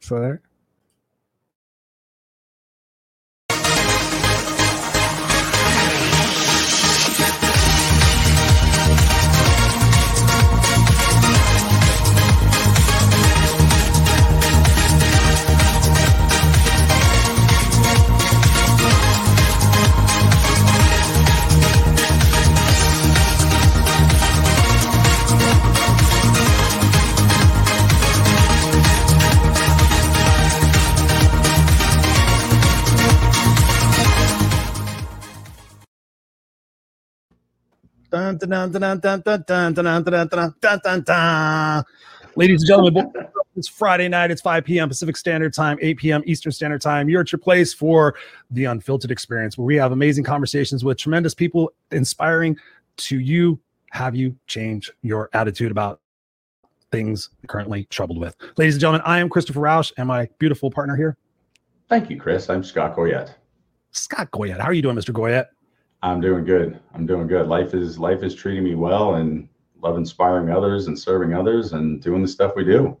further Ladies and gentlemen, it's Friday night. It's 5 p.m. Pacific Standard Time, 8 p.m. Eastern Standard Time. You're at your place for the unfiltered experience where we have amazing conversations with tremendous people, inspiring to you. Have you change your attitude about things currently troubled with? Ladies and gentlemen, I am Christopher Rausch and my beautiful partner here. Thank you, Chris. I'm Scott Goyette. Scott Goyette. How are you doing, Mr. Goyette? I'm doing good. I'm doing good. Life is life is treating me well and love inspiring others and serving others and doing the stuff we do.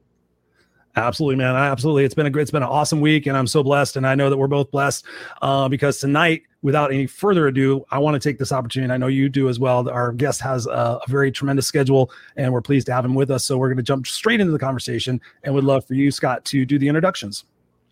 Absolutely, man. Absolutely. It's been a great, it's been an awesome week, and I'm so blessed. And I know that we're both blessed uh, because tonight, without any further ado, I want to take this opportunity. I know you do as well. Our guest has a, a very tremendous schedule, and we're pleased to have him with us. So we're going to jump straight into the conversation, and would love for you, Scott, to do the introductions.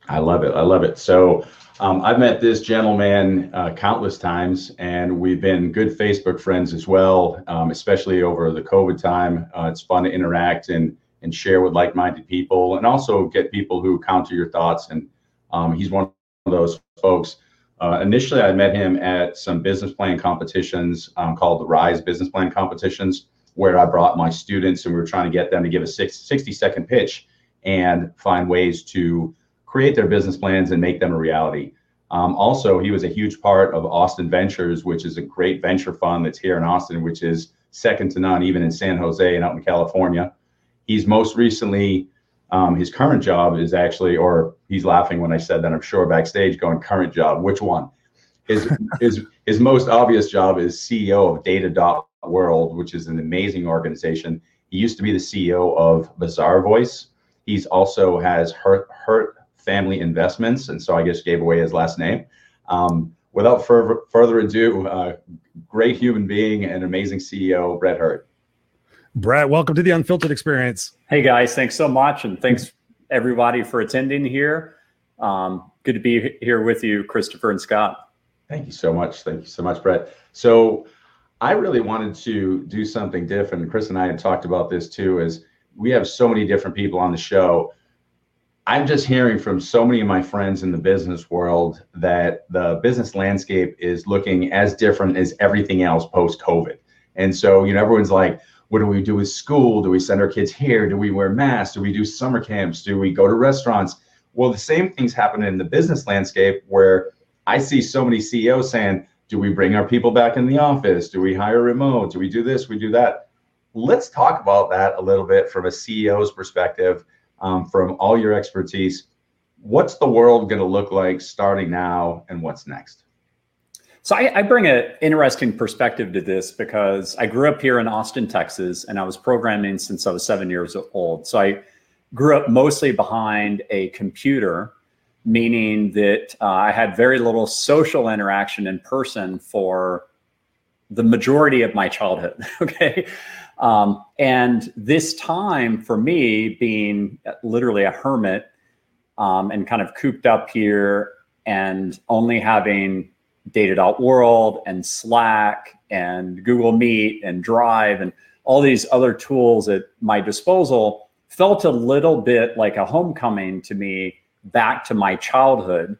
I love it. I love it. So um, I've met this gentleman uh, countless times, and we've been good Facebook friends as well, um, especially over the COVID time. Uh, it's fun to interact and and share with like-minded people, and also get people who counter your thoughts. And um, he's one of those folks. Uh, initially, I met him at some business plan competitions um, called the Rise Business Plan Competitions, where I brought my students and we were trying to get them to give a six, 60 second pitch and find ways to create their business plans and make them a reality. Um, also, he was a huge part of Austin Ventures, which is a great venture fund that's here in Austin, which is second to none, even in San Jose and out in California. He's most recently, um, his current job is actually, or he's laughing when I said that, I'm sure backstage going, current job, which one? His, his, his most obvious job is CEO of Data.World, which is an amazing organization. He used to be the CEO of Bazaarvoice. He's also has Hurt, Hurt Family Investments, and so I guess gave away his last name. Um, without further further ado, uh, great human being and amazing CEO, Brett Hurt. Brett, welcome to the Unfiltered Experience. Hey guys, thanks so much, and thanks everybody for attending here. Um, good to be here with you, Christopher and Scott. Thank you so much. Thank you so much, Brett. So I really wanted to do something different. Chris and I had talked about this too, Is we have so many different people on the show. I'm just hearing from so many of my friends in the business world that the business landscape is looking as different as everything else post COVID. And so, you know, everyone's like, what do we do with school? Do we send our kids here? Do we wear masks? Do we do summer camps? Do we go to restaurants? Well, the same things happen in the business landscape where I see so many CEOs saying, do we bring our people back in the office? Do we hire remote? Do we do this? We do that. Let's talk about that a little bit from a CEO's perspective um, from all your expertise. What's the world going to look like starting now, and what's next? So I, I bring an interesting perspective to this because I grew up here in Austin, Texas, and I was programming since I was seven years old. So I grew up mostly behind a computer, meaning that uh, I had very little social interaction in person for the majority of my childhood. okay. Um, and this time for me, being literally a hermit um, and kind of cooped up here and only having data.world and Slack and Google Meet and Drive and all these other tools at my disposal felt a little bit like a homecoming to me back to my childhood,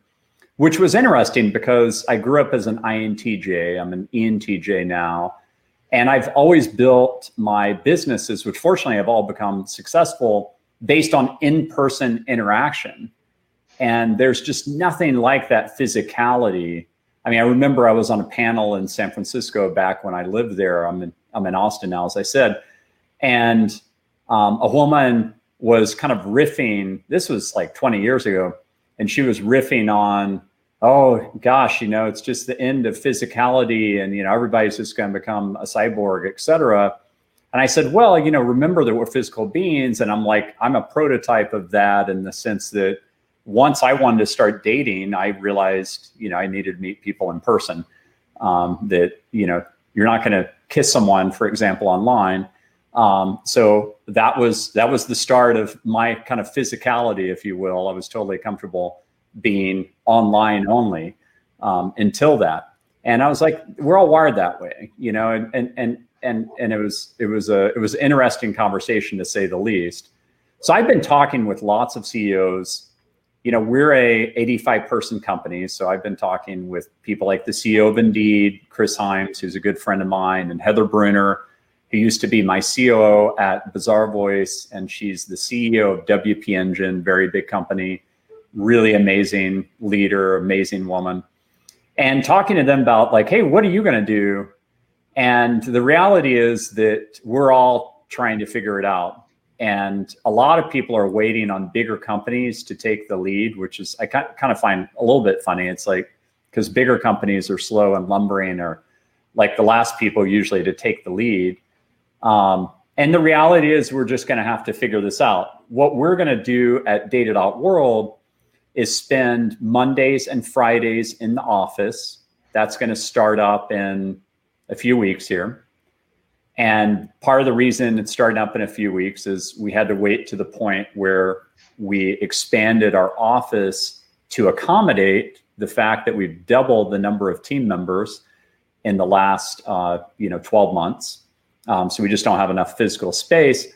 which was interesting because I grew up as an INTJ. I'm an ENTJ now. And I've always built my businesses, which fortunately have all become successful based on in person interaction. And there's just nothing like that physicality. I mean, I remember I was on a panel in San Francisco back when I lived there. I'm in, I'm in Austin now, as I said. And um, a woman was kind of riffing, this was like 20 years ago, and she was riffing on oh gosh, you know, it's just the end of physicality and, you know, everybody's just going to become a cyborg, et cetera. And I said, well, you know, remember that we're physical beings. And I'm like, I'm a prototype of that in the sense that once I wanted to start dating, I realized, you know, I needed to meet people in person. Um, that, you know, you're not going to kiss someone, for example, online. Um, so that was that was the start of my kind of physicality, if you will. I was totally comfortable being online only um, until that, and I was like, we're all wired that way, you know. And and and and and it was it was a it was an interesting conversation to say the least. So I've been talking with lots of CEOs you know, we're a 85 person company. So I've been talking with people like the CEO of Indeed, Chris Hyams, who's a good friend of mine, and Heather Brunner, who used to be my COO at Bazaarvoice. And she's the CEO of WP Engine, very big company, really amazing leader, amazing woman. And talking to them about, like, hey, what are you going to do? And the reality is that we're all trying to figure it out and a lot of people are waiting on bigger companies to take the lead, which is I kind of find a little bit funny. It's like because bigger companies are slow and lumbering, or like the last people usually to take the lead. Um, and the reality is, we're just going to have to figure this out. What we're going to do at Data World is spend Mondays and Fridays in the office. That's going to start up in a few weeks here. And part of the reason it's starting up in a few weeks is we had to wait to the point where we expanded our office to accommodate the fact that we've doubled the number of team members in the last uh, you know 12 months. Um, so we just don't have enough physical space.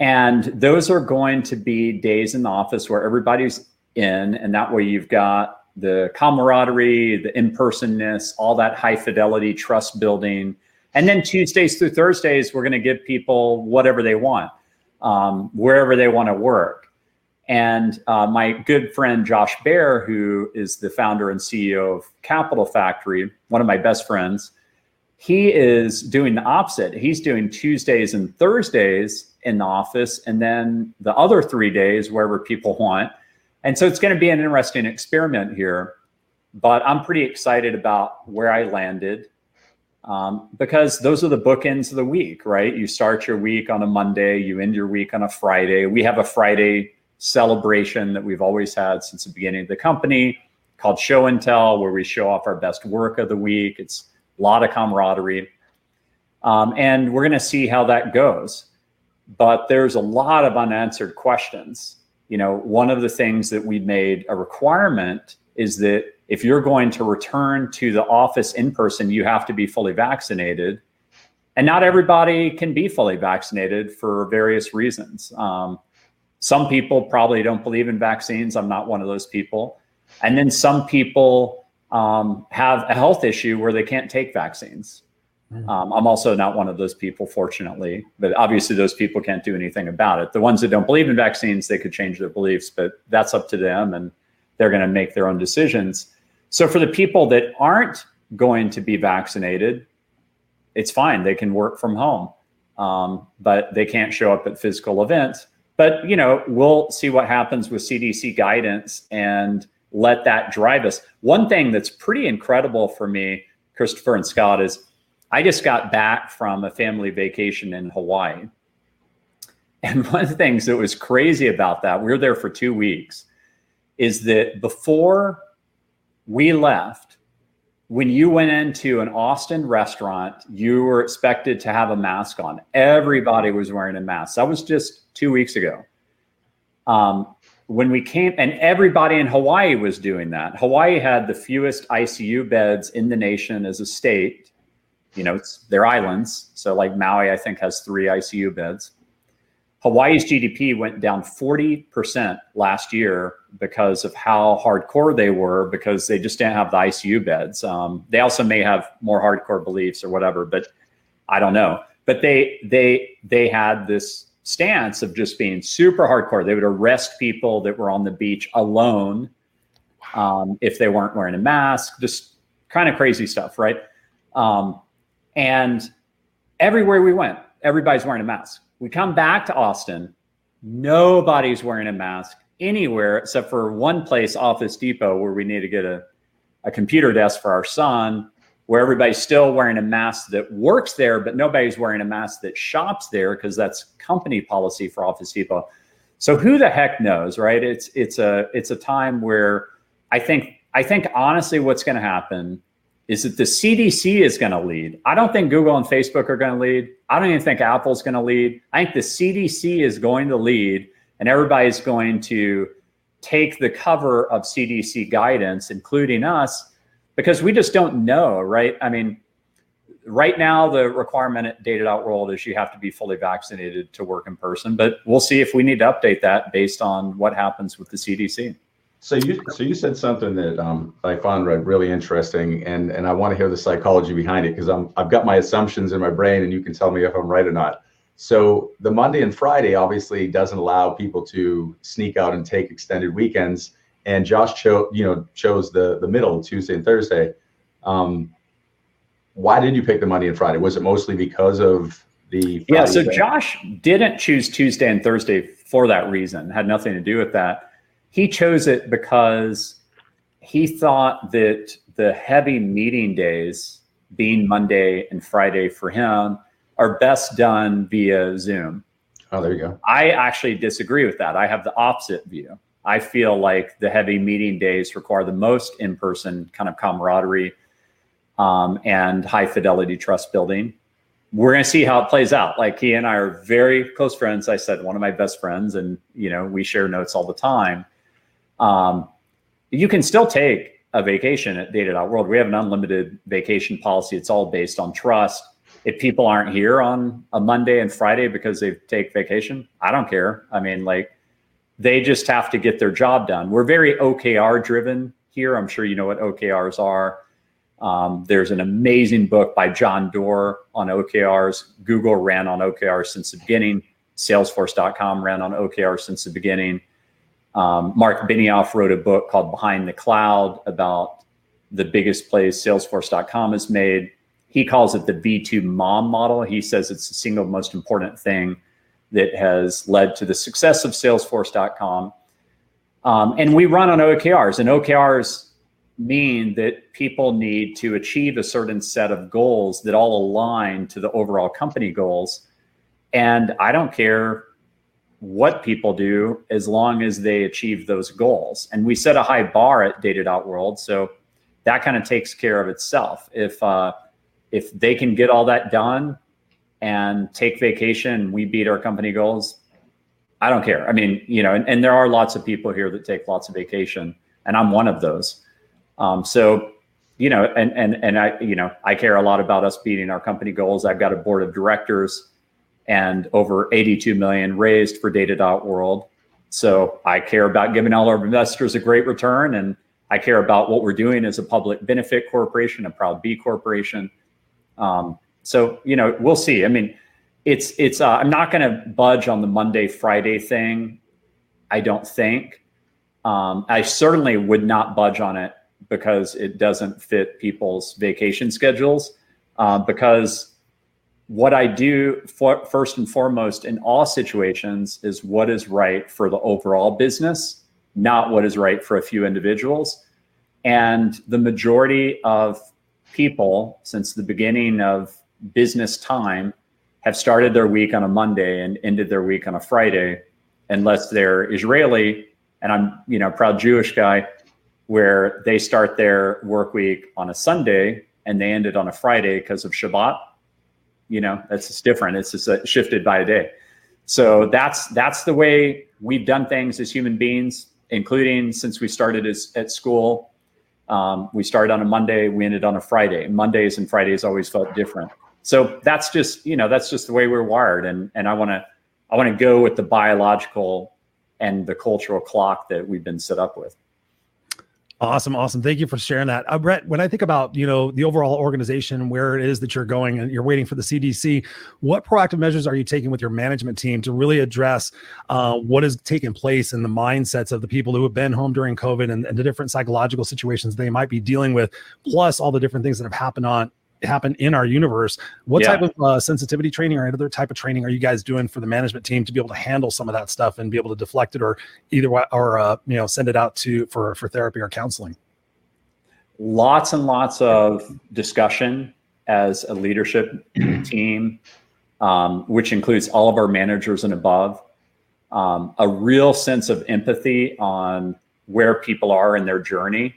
And those are going to be days in the office where everybody's in, and that way you've got the camaraderie, the in-personness, all that high fidelity trust building and then Tuesdays through Thursdays, we're going to give people whatever they want, um, wherever they want to work. And uh, my good friend Josh Baer, who is the founder and CEO of Capital Factory, one of my best friends, he is doing the opposite. He's doing Tuesdays and Thursdays in the office, and then the other three days wherever people want. And so it's going to be an interesting experiment here. But I'm pretty excited about where I landed um, because those are the bookends of the week, right? You start your week on a Monday, you end your week on a Friday. We have a Friday celebration that we've always had since the beginning of the company called Show and Tell, where we show off our best work of the week. It's a lot of camaraderie. Um, and we're going to see how that goes. But there's a lot of unanswered questions. You know, one of the things that we made a requirement is that if you're going to return to the office in person, you have to be fully vaccinated. And not everybody can be fully vaccinated for various reasons. Um, some people probably don't believe in vaccines. I'm not one of those people. And then some people um, have a health issue where they can't take vaccines. Hmm. Um, I'm also not one of those people, fortunately, but obviously those people can't do anything about it. The ones that don't believe in vaccines, they could change their beliefs, but that's up to them and they're going to make their own decisions. So for the people that aren't going to be vaccinated, it's fine. They can work from home, um, but they can't show up at physical events. But you know, we'll see what happens with CDC guidance and let that drive us. One thing that's pretty incredible for me, Christopher and Scott, is I just got back from a family vacation in Hawaii. And one of the things that was crazy about that, we were there for two weeks, is that before we left. When you went into an Austin restaurant, you were expected to have a mask on. Everybody was wearing a mask. That was just two weeks ago. Um, when we came, and everybody in Hawaii was doing that. Hawaii had the fewest ICU beds in the nation as a state. You know, it's their islands. So, like Maui, I think, has three ICU beds. Hawaii's GDP went down 40% last year because of how hardcore they were, because they just didn't have the ICU beds. Um, they also may have more hardcore beliefs or whatever, but I don't know. But they they they had this stance of just being super hardcore. They would arrest people that were on the beach alone um, if they weren't wearing a mask. Just kind of crazy stuff, right? Um, and everywhere we went, everybody's wearing a mask we come back to Austin. Nobody's wearing a mask anywhere except for one place, Office Depot, where we need to get a, a computer desk for our son. where everybody's still wearing a mask that works there, but nobody's wearing a mask that shops there because that's company policy for Office Depot. So who the heck knows, right? It's it's a it's a time where I think I think honestly what's going to happen is that the CDC is going to lead. I don't think Google and Facebook are going to lead. I don't even think Apple's going to lead. I think the CDC is going to lead and everybody's going to take the cover of CDC guidance including us because we just don't know, right? I mean, right now the requirement at Data.World is you have to be fully vaccinated to work in person, but we'll see if we need to update that based on what happens with the CDC. So you so you said something that um, I found really interesting, and and I want to hear the psychology behind it because I'm I've got my assumptions in my brain, and you can tell me if I'm right or not. So the Monday and Friday obviously doesn't allow people to sneak out and take extended weekends and Josh chose, you know, chose the the middle Tuesday and Thursday. Um, why did you pick the Monday and Friday? Was it mostly because of the? Friday yeah, so day? Josh didn't choose Tuesday and Thursday for that reason. Had nothing to do with that. He chose it because he thought that the heavy meeting days, being Monday and Friday for him, are best done via Zoom. Oh, there you go. I actually disagree with that. I have the opposite view. I feel like the heavy meeting days require the most in person kind of camaraderie um, and high fidelity trust building. We're going to see how it plays out. Like he and I are very close friends. I said one of my best friends, and you know we share notes all the time. Um, you can still take a vacation at Data.World. We have an unlimited vacation policy. It's all based on trust. If people aren't here on a Monday and Friday because they take vacation, I don't care. I mean, like they just have to get their job done. We're very OKR driven here. I'm sure you know what OKRs are. Um, there's an amazing book by John Doerr on OKRs. Google ran on OKRs since the beginning. Salesforce.com ran on OKRs since the beginning. Um, Marc Benioff wrote a book called Behind the Cloud about the biggest plays Salesforce.com has made. He calls it the V2 mom model. He says it's the single most important thing that has led to the success of Salesforce.com. Um, and we run on OKRs, and OKRs mean that people need to achieve a certain set of goals that all align to the overall company goals. And I don't care what people do as long as they achieve those goals. And we set a high bar at Data.World, so that kind of takes care of itself. If uh, if they can get all that done, and take vacation, we beat our company goals. I don't care. I mean, you know, and, and there are lots of people here that take lots of vacation, and I'm one of those. Um, so, you know, and and and I, you know, I care a lot about us beating our company goals. I've got a board of directors and over 82 million raised for Data.World. So I care about giving all our investors a great return, and I care about what we're doing as a public benefit corporation, a proud B corporation. Um, so you know, we'll see. I mean, it's it's. Uh, I'm not going to budge on the Monday Friday thing. I don't think. Um, I certainly would not budge on it because it doesn't fit people's vacation schedules. Uh, because what I do for, first and foremost in all situations is what is right for the overall business, not what is right for a few individuals. And the majority of people since the beginning of business time have started their week on a Monday and ended their week on a Friday, unless they're Israeli. And I'm, you know, a proud Jewish guy, where they start their work week on a Sunday and they end it on a Friday because of Shabbat. You know, that's just different. It's just shifted by a day. So that's that's the way we've done things as human beings, including since we started as, at school. Um, we started on a Monday, we ended on a Friday. Mondays and Fridays always felt different so that's just you know that's just the way we're wired and and i want to i want to go with the biological and the cultural clock that we've been set up with Awesome, awesome. Thank you for sharing that, uh, Brett. When I think about you know the overall organization, where it is that you're going, and you're waiting for the CDC, what proactive measures are you taking with your management team to really address uh, what is taking place in the mindsets of the people who have been home during COVID and, and the different psychological situations they might be dealing with, plus all the different things that have happened on happen in our universe. What yeah. type of uh, sensitivity training or any other type of training are you guys doing for the management team to be able to handle some of that stuff and be able to deflect it or either or uh, you know send it out to for for therapy or counseling? lots and lots of discussion as a leadership team, um, which includes all of our managers and above. Um, a real sense of empathy on where people are in their journey.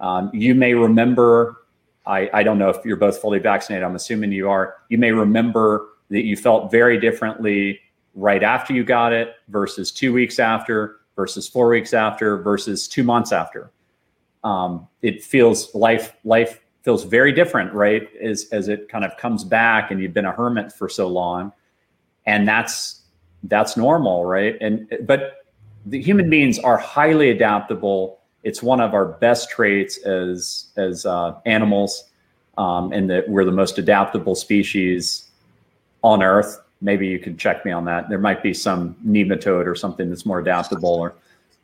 Um, you may remember, I, I don't know if you're both fully vaccinated, I'm assuming you are. You may remember that you felt very differently right after you got it versus two weeks after versus four weeks after versus two months after. Um, it feels life life feels very different, right? As as it kind of comes back and you've been a hermit for so long, and that's that's normal, right? And but the human beings are highly adaptable. It's one of our best traits as as uh, animals, um, and that we're the most adaptable species on Earth. Maybe you can check me on that. There might be some nematode or something that's more adaptable, or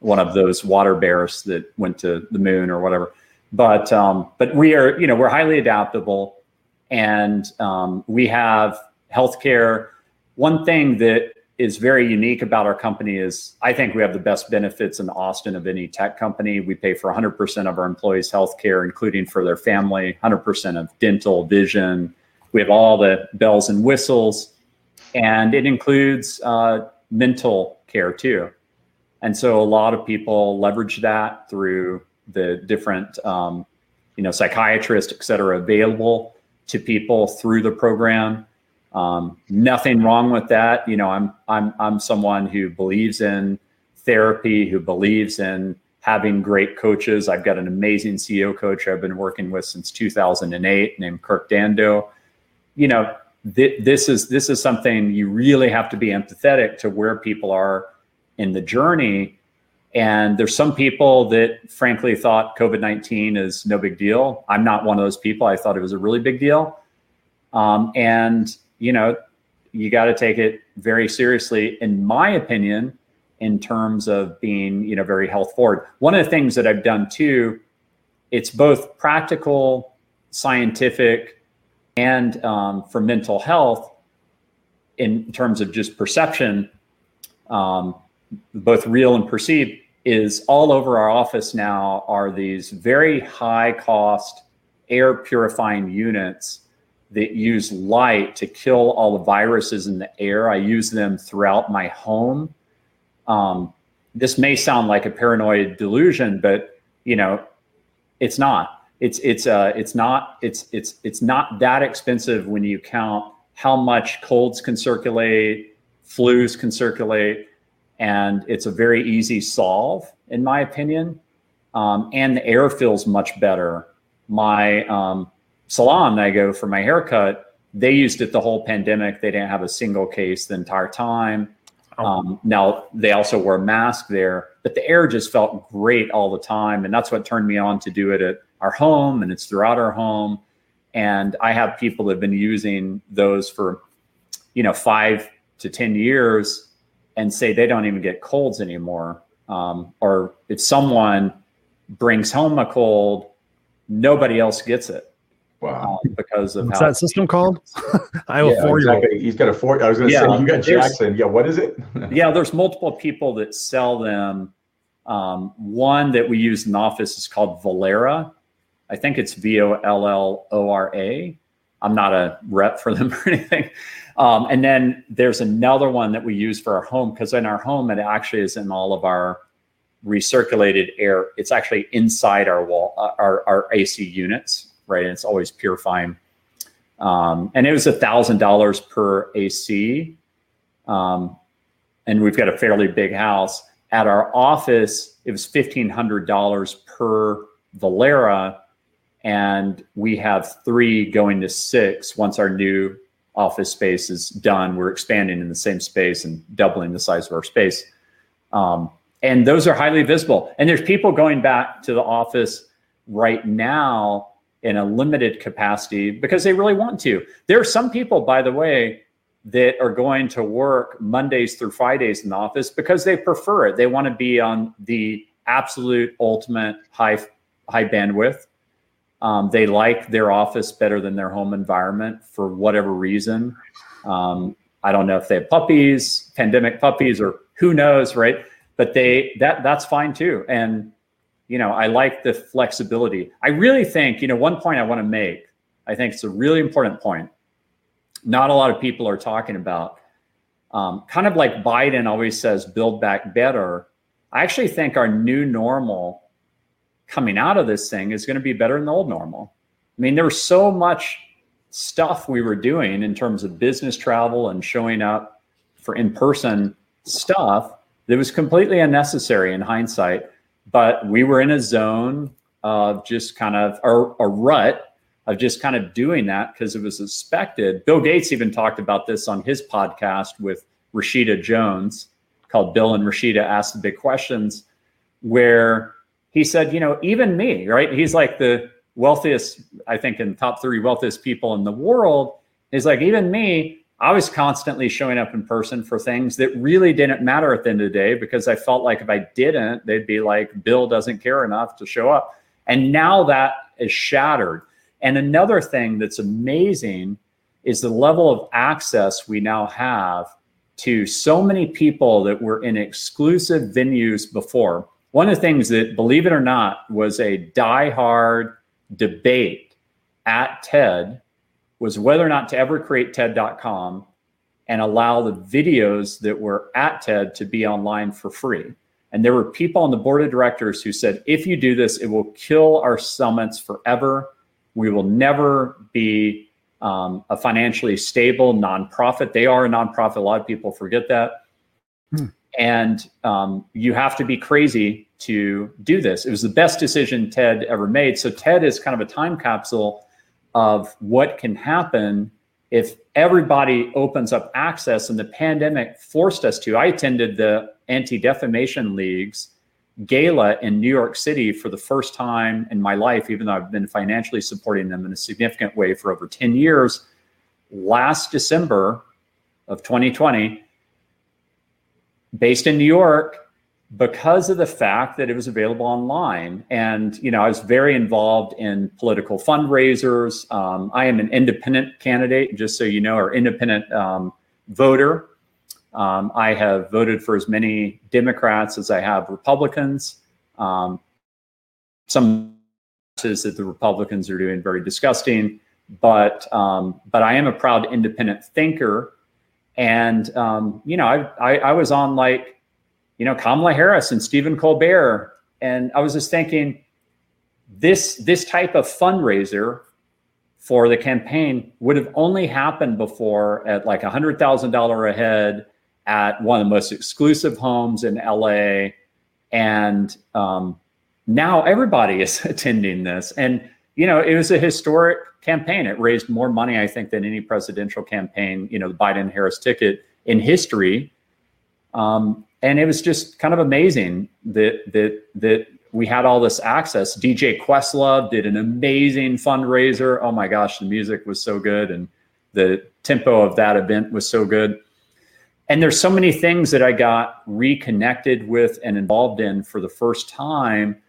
one of those water bears that went to the moon or whatever. But um, but we are, you know, we're highly adaptable, and um, we have healthcare. One thing that is very unique about our company is I think we have the best benefits in Austin of any tech company. We pay for 100% of our employees' health care, including for their family, 100% of dental, vision. We have all the bells and whistles, and it includes uh, mental care too. And so a lot of people leverage that through the different, um, you know, psychiatrists, et cetera, available to people through the program. Um, nothing wrong with that. You know, I'm I'm I'm someone who believes in therapy, who believes in having great coaches. I've got an amazing CEO coach I've been working with since 2008, named Kirk Dando. You know, th- this is this is something you really have to be empathetic to where people are in the journey. And there's some people that frankly thought COVID 19 is no big deal. I'm not one of those people. I thought it was a really big deal. Um, and you know, you got to take it very seriously, in my opinion, in terms of being, you know, very health forward. One of the things that I've done too, it's both practical, scientific, and um, for mental health in terms of just perception, um, both real and perceived, is all over our office now are these very high cost air purifying units that use light to kill all the viruses in the air. I use them throughout my home. Um, this may sound like a paranoid delusion, but you know, it's not. It's it's uh it's not it's it's it's not that expensive when you count how much colds can circulate, flus can circulate, and it's a very easy solve in my opinion. Um, and the air feels much better. My um, salon I go for my haircut, they used it the whole pandemic. They didn't have a single case the entire time. Oh. Um, now they also wore a mask there, but the air just felt great all the time, and that's what turned me on to do it at our home, and it's throughout our home. And I have people that have been using those for, you know, five to ten years, and say they don't even get colds anymore. Um, or if someone brings home a cold, nobody else gets it. Wow. Um, because of What's how that system called? I have yeah, a four year old. exactly. He's got a four. I was going to Yeah, say you got Jackson. Yeah. What is it? yeah, there's multiple people that sell them. Um, one that we use in the office is called Vollara. I think it's V O L L O R A. I'm not a rep for them or anything. Um, and then there's another one that we use for our home because in our home it actually is in all of our recirculated air. It's actually inside our wall, uh, our, our AC units, right? And it's always purifying. Um, and it was a thousand dollars per AC. Um, and we've got a fairly big house. At our office, it was fifteen hundred dollars per Vollara, and we have three going to six once our new office space is done. We're expanding in the same space and doubling the size of our space. Um, and those are highly visible. And there's people going back to the office right now in a limited capacity because they really want to. There are some people, by the way, that are going to work Mondays through Fridays in the office because they prefer it. They want to be on the absolute ultimate high high bandwidth. Um, they like their office better than their home environment for whatever reason. Um, I don't know if they have puppies, pandemic puppies, or who knows, right? But they that that's fine too. And you know, I like the flexibility. I really think, you know, one point I want to make, I think it's a really important point. Not a lot of people are talking about. Um, kind of like Biden always says, build back better. I actually think our new normal coming out of this thing is going to be better than the old normal. I mean, there was so much stuff we were doing in terms of business travel and showing up for in person stuff that was completely unnecessary in hindsight but we were in a zone of just kind of a, a rut of just kind of doing that because it was expected. Bill Gates even talked about this on his podcast with Rashida Jones called Bill and Rashida Ask the Big Questions, where he said, you know, even me, right? He's like the wealthiest, I think, in top three wealthiest people in the world. He's like, even me, I was constantly showing up in person for things that really didn't matter at the end of the day because I felt like if I didn't, they'd be like, Bill doesn't care enough to show up. And now that is shattered. And another thing that's amazing is the level of access we now have to so many people that were in exclusive venues before. One of the things that, believe it or not, was a die-hard debate at TED was whether or not to ever create TED.com and allow the videos that were at TED to be online for free. And there were people on the board of directors who said, if you do this, it will kill our summits forever. We will never be um, a financially stable nonprofit. They are a nonprofit. A lot of people forget that. Hmm. And um, you have to be crazy to do this. It was the best decision TED ever made. So TED is kind of a time capsule of what can happen if everybody opens up access and the pandemic forced us to. I attended the Anti Defamation League's gala in New York City for the first time in my life, even though I've been financially supporting them in a significant way for over 10 years. Last December of 2020, based in New York, because of the fact that it was available online. And, you know, I was very involved in political fundraisers. Um, I am an independent candidate, just so you know, or independent um, voter. Um, I have voted for as many Democrats as I have Republicans. Um, some says that the Republicans are doing very disgusting, but um, but I am a proud independent thinker. And um, you know, I, I I was on like you know, Kamala Harris and Stephen Colbert. And I was just thinking, this this type of fundraiser for the campaign would have only happened before at like a hundred thousand dollar a head at one of the most exclusive homes in LA, and um, now everybody is attending this. And you know, it was a historic campaign. It raised more money, I think, than any presidential campaign. You know, the Biden Harris ticket in history. Um, and it was just kind of amazing that that that we had all this access. DJ Questlove did an amazing fundraiser. Oh my gosh, the music was so good and the tempo of that event was so good. And there's so many things that I got reconnected with and involved in for the first time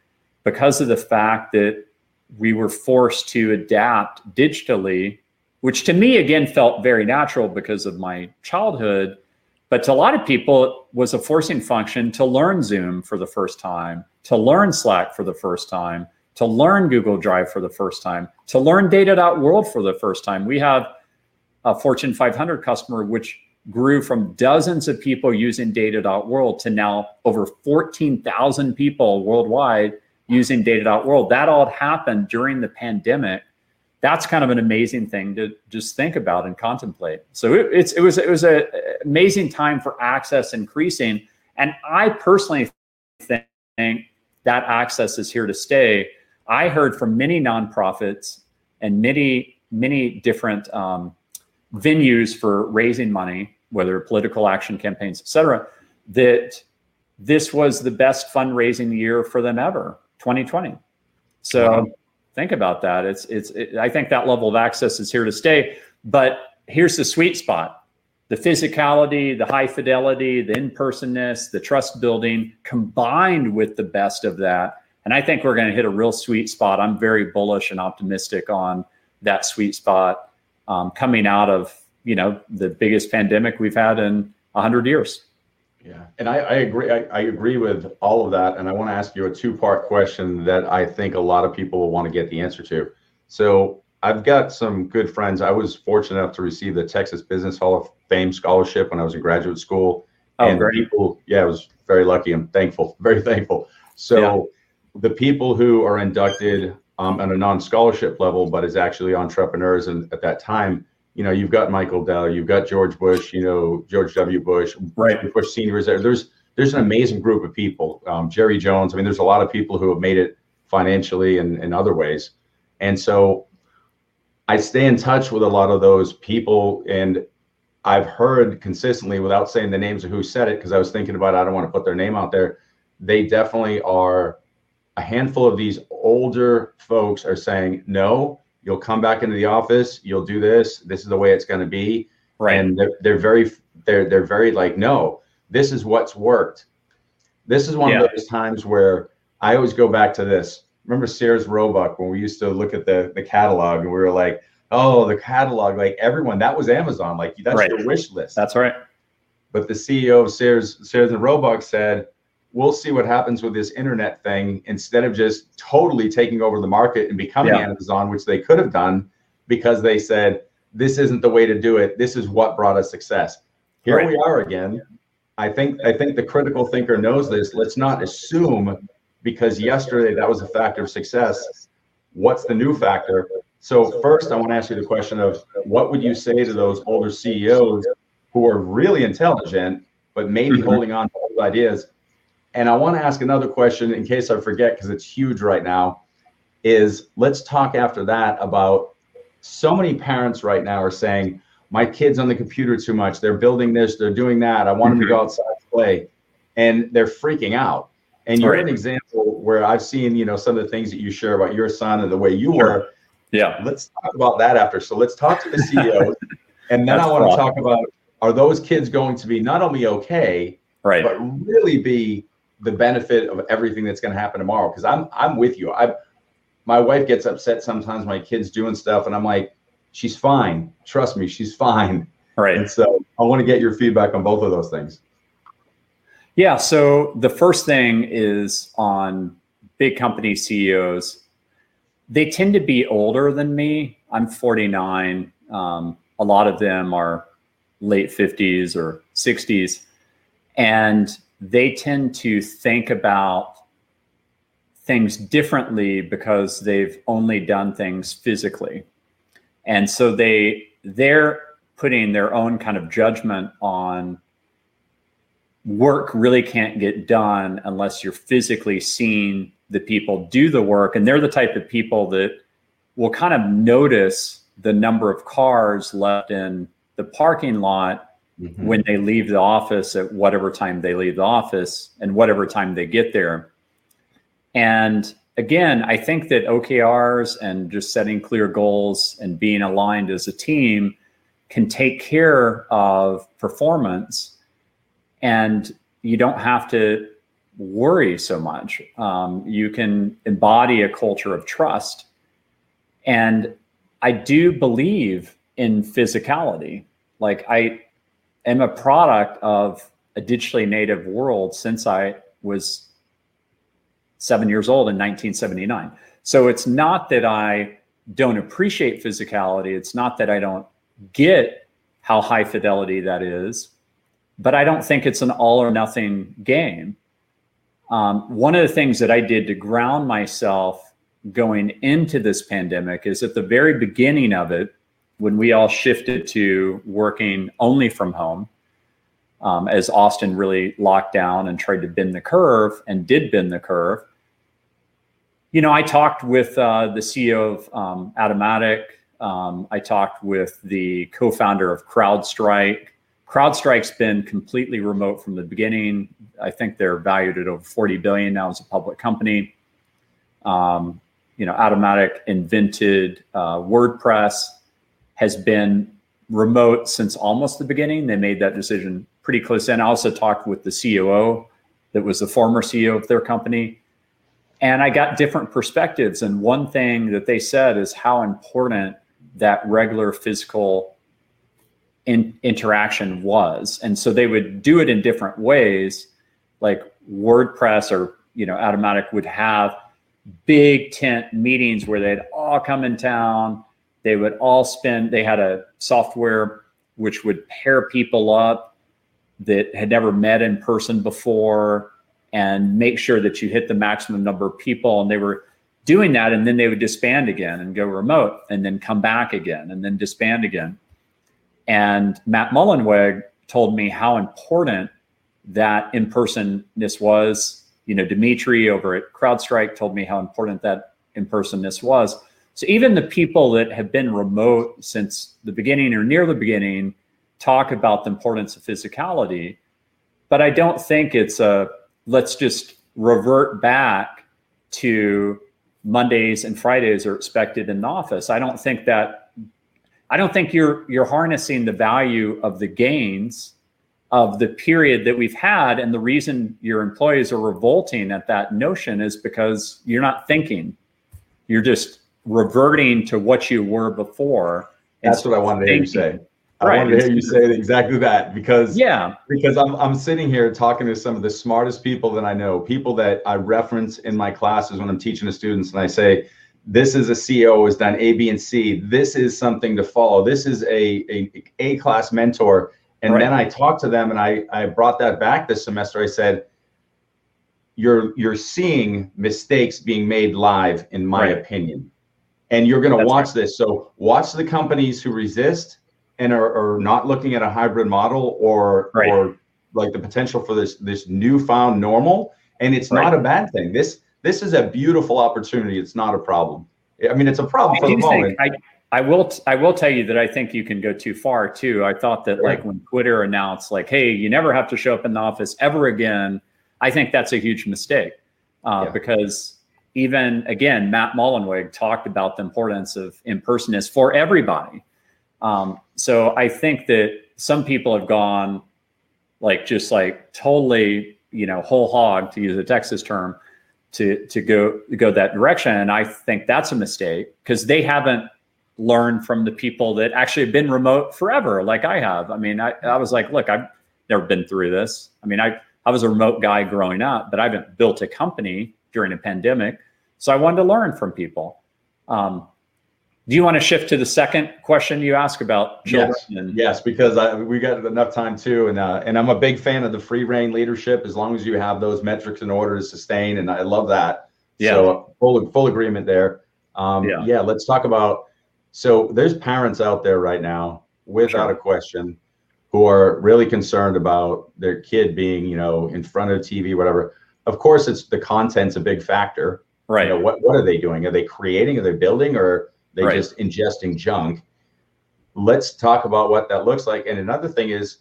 because of the fact that we were forced to adapt digitally, which to me again felt very natural because of my childhood but to a lot of people, it was a forcing function to learn Zoom for the first time, to learn Slack for the first time, to learn Google Drive for the first time, to learn Data.World for the first time. We have a Fortune 500 customer, which grew from dozens of people using Data.World to now over 14,000 people worldwide using Data.World. That all happened during the pandemic that's kind of an amazing thing to just think about and contemplate. So it, it's it was it was an amazing time for access increasing, and I personally think that access is here to stay. I heard from many nonprofits and many many different um, venues for raising money, whether political action campaigns, etc., that this was the best fundraising year for them ever, 2020. So. Wow think about that. It's it's it, I think that level of access is here to stay. But here's the sweet spot: the physicality, the high fidelity, the in-personness, the trust building, combined with the best of that. And I think we're going to hit a real sweet spot. I'm very bullish and optimistic on that sweet spot um, coming out of you know the biggest pandemic we've had in 100 years. Yeah, and I, I agree. I, I, agree with all of that, and I want to ask you a two-part question that I think a lot of people will want to get the answer to. So I've got some good friends. I was fortunate enough to receive the Texas Business Hall of Fame scholarship when I was in graduate school. Oh, and great. people, yeah, I was very lucky. I'm thankful, very thankful. So yeah. the people who are inducted um, on a non-scholarship level, but is actually entrepreneurs, and at that time, you know, you've got Michael Dell, you've got George Bush, you know, George W. Bush, right? Bush Senior is there. There's there's an amazing group of people. Um, Jerry Jones. I mean, there's a lot of people who have made it financially and in other ways, and so I stay in touch with a lot of those people, and I've heard consistently, without saying the names of who said it, because I was thinking about it, I don't want to put their name out there. They definitely are. A handful of these older folks are saying no you'll come back into the office you'll do this this is the way it's going to be. Right. And they're, they're very they're they're very like no this is what's worked. This is one yeah. of those times where i always go back to this. Remember sears roebuck when we used to look at the the catalog and we were like oh the catalog like everyone that was amazon like that's right. your wish list. That's right. But the ceo of sears sears and roebuck said we'll see what happens with this internet thing instead of just totally taking over the market and becoming yeah. Amazon, which they could have done because they said, this isn't the way to do it. This is what brought us success. Here right. we are again. I think I think the critical thinker knows this. Let's not assume because yesterday that was a factor of success. What's the new factor? So first, I want to ask you the question of what would you say to those older CEOs who are really intelligent but maybe mm-hmm. holding on to old ideas and I want to ask another question in case I forget because it's huge right now. Is let's talk after that about so many parents right now are saying, my kid's on the computer too much. They're building this, they're doing that. I want mm-hmm. them to go mm-hmm. outside and play. And they're freaking out. And you're right. an example where I've seen, you know, some of the things that you share about your son and the way you were. Yeah. Let's talk about that after. So let's talk to the CEO. and then I want to talk about are those kids going to be not only okay, right, but really be the benefit of everything that's going to happen tomorrow because i'm i'm with you. I my wife gets upset sometimes my kids doing stuff and i'm like she's fine. Trust me she's fine. Right. And so i want to get your feedback on both of those things. Yeah so the first thing is on big company ceos they tend to be older than me. I'm 49 um, a lot of them are late 50s or 60s and they tend to think about things differently because they've only done things physically. And so they they're putting their own kind of judgment on work really can't get done unless you're physically seeing the people do the work and they're the type of people that will kind of notice the number of cars left in the parking lot mm-hmm. when they leave the office at whatever time they leave the office and whatever time they get there. And again, I think that OKRs and just setting clear goals and being aligned as a team can take care of performance and you don't have to worry so much. Um, you can embody a culture of trust. And I do believe in physicality. Like I, am a product of a digitally native world since I was seven years old in 1979. So it's not that I don't appreciate physicality. It's not that I don't get how high fidelity that is, but I don't think it's an all or nothing game. Um, one of the things that I did to ground myself going into this pandemic is at the very beginning of it, when we all shifted to working only from home, um, as Austin really locked down and tried to bend the curve and did bend the curve. You know, I talked with uh, the CEO of um, Automattic. Um, I talked with the co-founder of CrowdStrike. CrowdStrike's been completely remote from the beginning. I think they're valued at over 40 billion now as a public company. Um, you know, Automattic invented uh, WordPress has been remote since almost the beginning. They made that decision pretty close in. I also talked with the COO that was the former CEO of their company. And I got different perspectives. And one thing that they said is how important that regular physical in, interaction was. And so they would do it in different ways, like WordPress or you know Automattic would have big tent meetings where they'd all come in town. They would all spend. They had a software which would pair people up that had never met in person before and make sure that you hit the maximum number of people. And they were doing that, and then they would disband again and go remote, and then come back again, and then disband again. And Matt Mullenweg told me how important that in personness was. You know, Dimitri over at CrowdStrike told me how important that in personness was. So even the people that have been remote since the beginning or near the beginning talk about the importance of physicality. But I don't think it's a let's just revert back to Mondays and Fridays are expected in the office. I don't think that I don't think you're you're harnessing the value of the gains of the period that we've had and the reason your employees are revolting at that notion is because you're not thinking. You're just reverting to what you were before. That's what I wanted to hear you say. I right. wanted to hear you say exactly that because yeah, because I'm I'm sitting here talking to some of the smartest people that I know, people that I reference in my classes when I'm teaching the students, and I say, this is a CEO has done A, B, and C. This is something to follow. This is a a, a class mentor. And right. then I talked to them, and I I brought that back this semester. I said, you're you're seeing mistakes being made live, in my right. opinion, and you're going to watch right. this. So watch the companies who resist and are, are not looking at a hybrid model or right. or like the potential for this this newfound normal and it's right. not a bad thing this this is a beautiful opportunity it's not a problem i mean it's a problem I for the moment I, I will I will tell you that I think you can go too far too. I thought that like when Twitter announced like, hey, you never have to show up in the office ever again. I think that's a huge mistake uh, yeah. because even again, Matt Mullenweg talked about the importance of in personness for everybody. Um, so I think that some people have gone like just like totally, you know, whole hog to use a Texas term to to go go that direction. And I think that's a mistake because they haven't learned from the people that actually have been remote forever, like I have. I mean, I, I was like, look, I've never been through this. I mean, I I was a remote guy growing up, but I haven't built a company during a pandemic. So I wanted to learn from people. Um, do you want to shift to the second question you ask about children? Yes, and- yes because I, we got enough time too, and uh, and I'm a big fan of the free reign leadership. As long as you have those metrics in order to sustain, and I love that. Yeah. So full full agreement there. Um, yeah. yeah. Let's talk about. So there's parents out there right now, without sure. a question, who are really concerned about their kid being, you know, in front of TV, whatever. Of course, it's the content's a big factor. Right. You know, what what are they doing? Are they creating? Are they building? Or they right. just ingesting junk. Let's talk about what that looks like. And another thing is,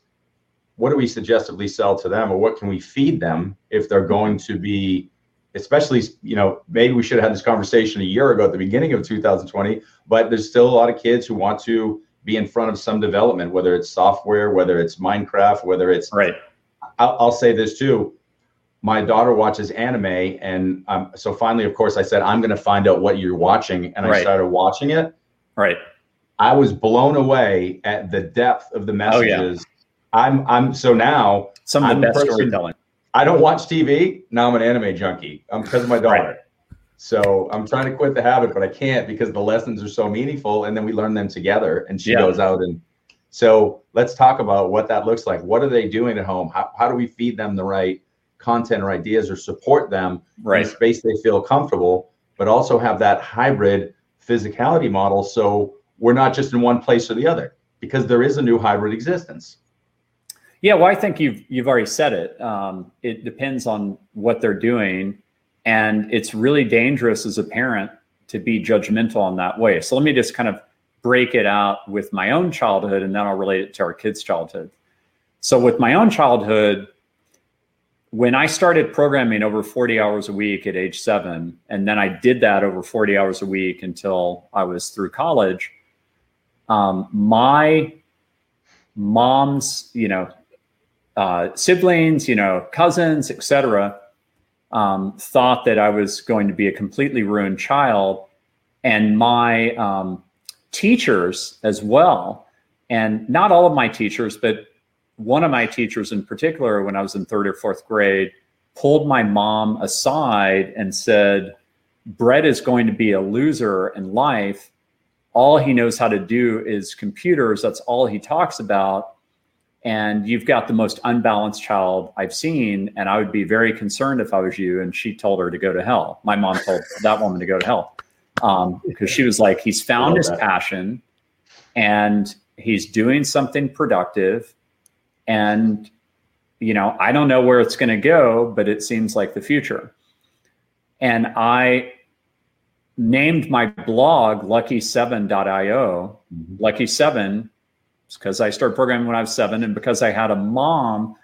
what do we suggestively sell to them, or what can we feed them if they're going to be, especially, you know, maybe we should have had this conversation a year ago at the beginning of 2020, but there's still a lot of kids who want to be in front of some development, whether it's software, whether it's Minecraft, whether it's right. I'll, I'll say this too my daughter watches anime and um, so finally of course i said i'm going to find out what you're watching and right. i started watching it. Right. I was blown away at the depth of the messages oh, yeah. i'm i'm so now some of the I'm best person, storytelling. I don't watch tv now i'm an anime junkie. Um, because of my daughter. Right. so i'm trying to quit the habit but i can't because the lessons are so meaningful and then we learn them together and she yeah. goes out and so let's talk about what that looks like. What are they doing at home? How, how do we feed them the right content or ideas or support them right. in a space they feel comfortable, but also have that hybrid physicality model. So we're not just in one place or the other because there is a new hybrid existence. Yeah, well, I think you've you've already said it. Um, it depends on what they're doing, and it's really dangerous as a parent to be judgmental in that way. So let me just kind of break it out with my own childhood, and then I'll relate it to our kids' childhood. So with my own childhood, when I started programming over 40 hours a week at age seven, and then I did that over 40 hours a week until I was through college, um, my mom's, you know, uh, siblings, you know, cousins, etc., um, thought that I was going to be a completely ruined child, and my um, teachers as well And not all of my teachers, but one of my teachers in particular, when I was in third or fourth grade, pulled my mom aside and said, Brett is going to be a loser in life. All he knows how to do is computers. That's all he talks about. And you've got the most unbalanced child I've seen. And I would be very concerned if I was you. And she told her to go to hell. My mom told that woman to go to hell um, because she was like, he's found his that. passion and he's doing something productive. And, you know, I don't know where it's going to go, but it seems like the future. And I named my blog lucky7.io. Mm-hmm. Lucky 7 because I started programming when I was seven and because I had a mom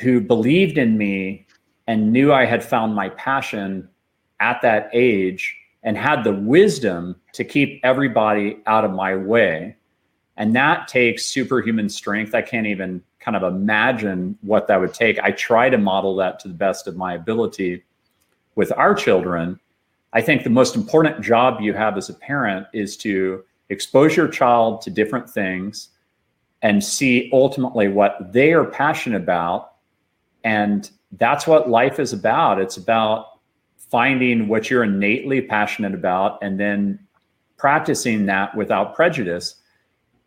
who believed in me and knew I had found my passion at that age and had the wisdom to keep everybody out of my way. And that takes superhuman strength. I can't even kind of imagine what that would take. I try to model that to the best of my ability with our children. I think the most important job you have as a parent is to expose your child to different things and see ultimately what they are passionate about. And that's what life is about. It's about finding what you're innately passionate about and then practicing that without prejudice.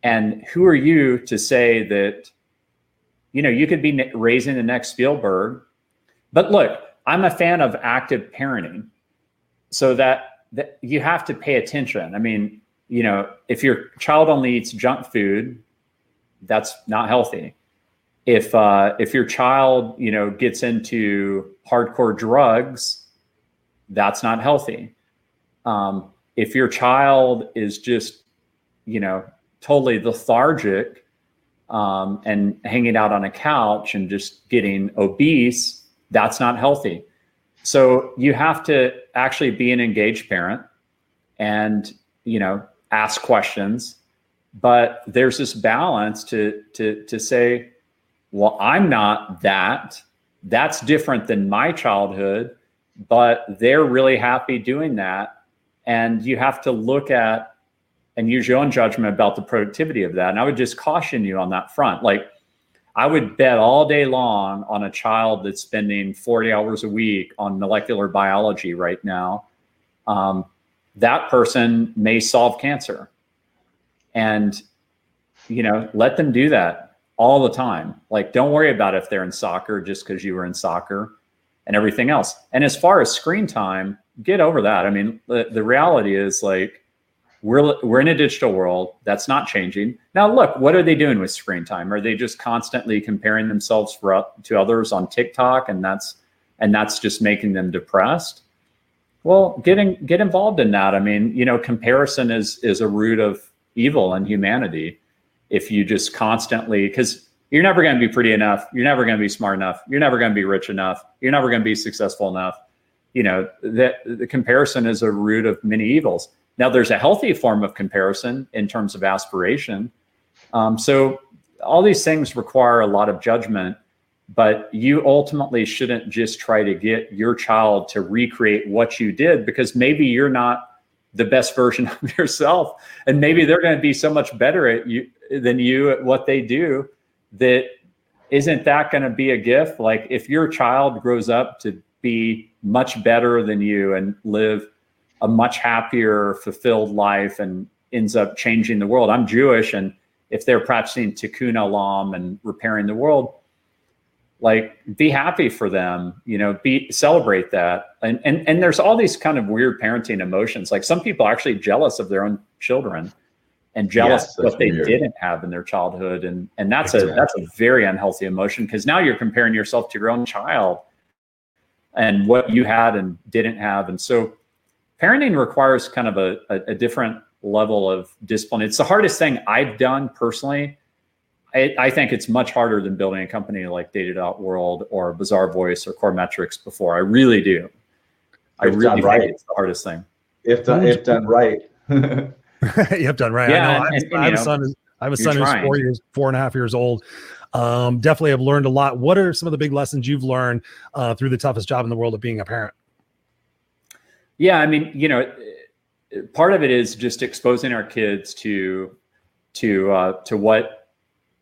And who are you to say that, you know, you could be raising the next Spielberg? But look, I'm a fan of active parenting so that, that you have to pay attention. I mean, you know, if your child only eats junk food, that's not healthy. If uh, if your child, you know, gets into hardcore drugs, that's not healthy. Um, if your child is just, you know, totally lethargic um, and hanging out on a couch and just getting obese, that's not healthy. So you have to actually be an engaged parent and, you know, ask questions. But there's this balance to to to say, well, I'm not that. That's different than my childhood, but they're really happy doing that. And you have to look at and use your own judgment about the productivity of that. And I would just caution you on that front. Like I would bet all day long on a child that's spending 40 hours a week on molecular biology right now. Um, that person may solve cancer. And, you know, let them do that all the time. Like, don't worry about if they're in soccer just because you were in soccer and everything else. And as far as screen time, get over that. I mean, the, the reality is like, we're we're in a digital world. That's not changing. Now look what are they doing with screen time? Are they just constantly comparing themselves for, to others on tiktok and that's and that's just making them depressed? Well getting get involved in that. I mean you know comparison is is a root of evil in humanity. If you just constantly because you're never going to be pretty enough. You're never going to be smart enough. You're never going to be rich enough. You're never going to be successful enough. You know that the comparison is a root of many evils now, there's a healthy form of comparison in terms of aspiration. Um, so, all these things require a lot of judgment, but you ultimately shouldn't just try to get your child to recreate what you did because maybe you're not the best version of yourself. And maybe they're going to be so much better at you than you at what they do that isn't that going to be a gift? Like if your child grows up to be much better than you and live a much happier, fulfilled life and ends up changing the world. I'm Jewish, and if they're practicing tikkun olam and repairing the world, like be happy for them, you know, be celebrate that. And and and there's all these kind of weird parenting emotions. Like some people are actually jealous of their own children and jealous yes, of what they weird. didn't have in their childhood. And and that's exactly. a that's a very unhealthy emotion because now you're comparing yourself to your own child and what you had and didn't have. And so parenting requires kind of a, a, a, different level of discipline. It's the hardest thing I've done personally. I, I, think it's much harder than building a company like Data.World or Bazaarvoice or Coremetrics before. I really do. I if really right. it's the hardest thing. If done, if done right. you have done right. Yeah, I know. And, I, have, and, I have a son. I have a son who's four years, four and a half years old. Um, definitely have learned a lot. What are some of the big lessons you've learned uh, through the toughest job in the world of being a parent? Yeah, I mean, you know, part of it is just exposing our kids to to uh, to what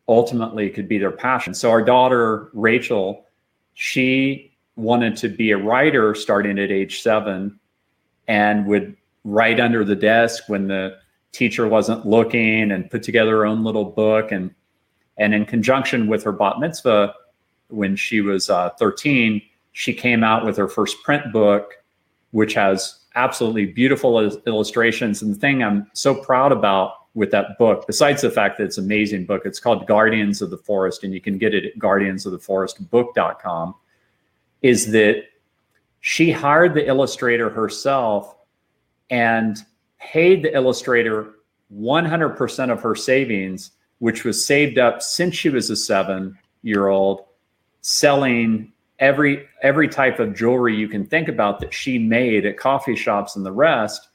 ultimately could be their passion. So our daughter Rachel, she wanted to be a writer starting at age seven, and would write under the desk when the teacher wasn't looking, and put together her own little book. and And in conjunction with her bat mitzvah, when she was uh, 13, she came out with her first print book, which has absolutely beautiful illustrations. And the thing I'm so proud about with that book, besides the fact that it's an amazing book, it's called Guardians of the Forest, and you can get it at guardiansoftheforestbook.com, is that she hired the illustrator herself and paid the illustrator 100% of her savings, which was saved up since she was a seven year old, selling every every type of jewelry you can think about that she made at coffee shops and the rest.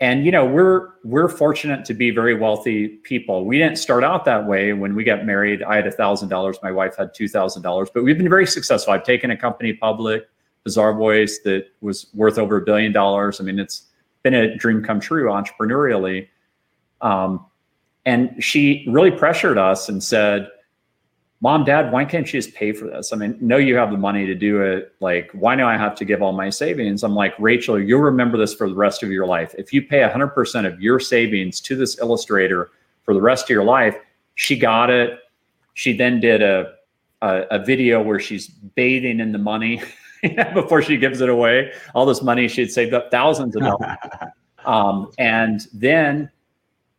And you know we're we're fortunate to be very wealthy people. We didn't start out that way. When we got married i had a thousand dollars my wife had two thousand dollars but we've been very successful. I've taken a company public Bazaarvoice that was worth over a billion dollars. I mean it's been a dream come true entrepreneurially. Um, and she really pressured us and said mom, dad, why can't you just pay for this? I mean, know you have the money to do it. Like, why do I have to give all my savings? I'm like, Rachel, you'll remember this for the rest of your life. If you pay 100% of your savings to this illustrator for the rest of your life, she got it. She then did a, a, a video where she's bathing in the money before she gives it away. All this money she had saved up thousands of dollars. um, and then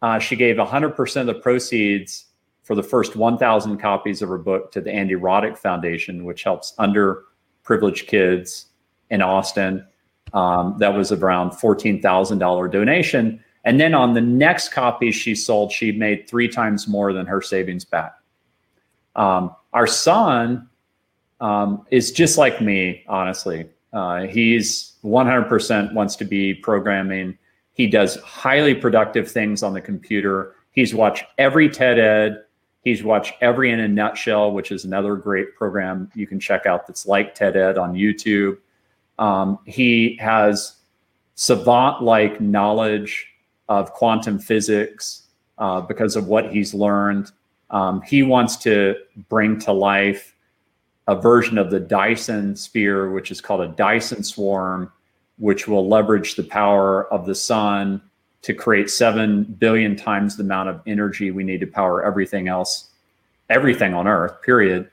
uh, she gave 100% of the proceeds for the first 1,000 copies of her book to the Andy Roddick Foundation, which helps underprivileged kids in Austin. Um, that was around $14,000 donation. And then on the next copy she sold, she made three times more than her savings back. Um, our son um, is just like me, honestly. Uh, he's 100% wants to be programming. He does highly productive things on the computer. He's watched every TED Ed He's watched Every in a Nutshell, which is another great program you can check out that's like TED Ed on YouTube. Um, he has savant like knowledge of quantum physics uh, because of what he's learned. Um, he wants to bring to life a version of the Dyson sphere, which is called a Dyson swarm, which will leverage the power of the sun to create 7 billion times the amount of energy we need to power everything else, everything on earth, period.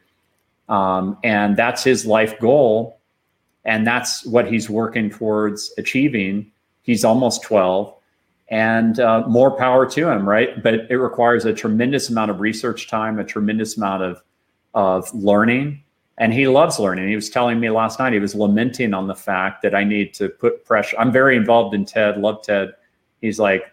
Um, and that's his life goal. And that's what he's working towards achieving. He's almost 12 and uh, more power to him, right? But it requires a tremendous amount of research time, a tremendous amount of, of learning. And he loves learning. He was telling me last night, he was lamenting on the fact that I need to put pressure. I'm very involved in TED, love TED he's like,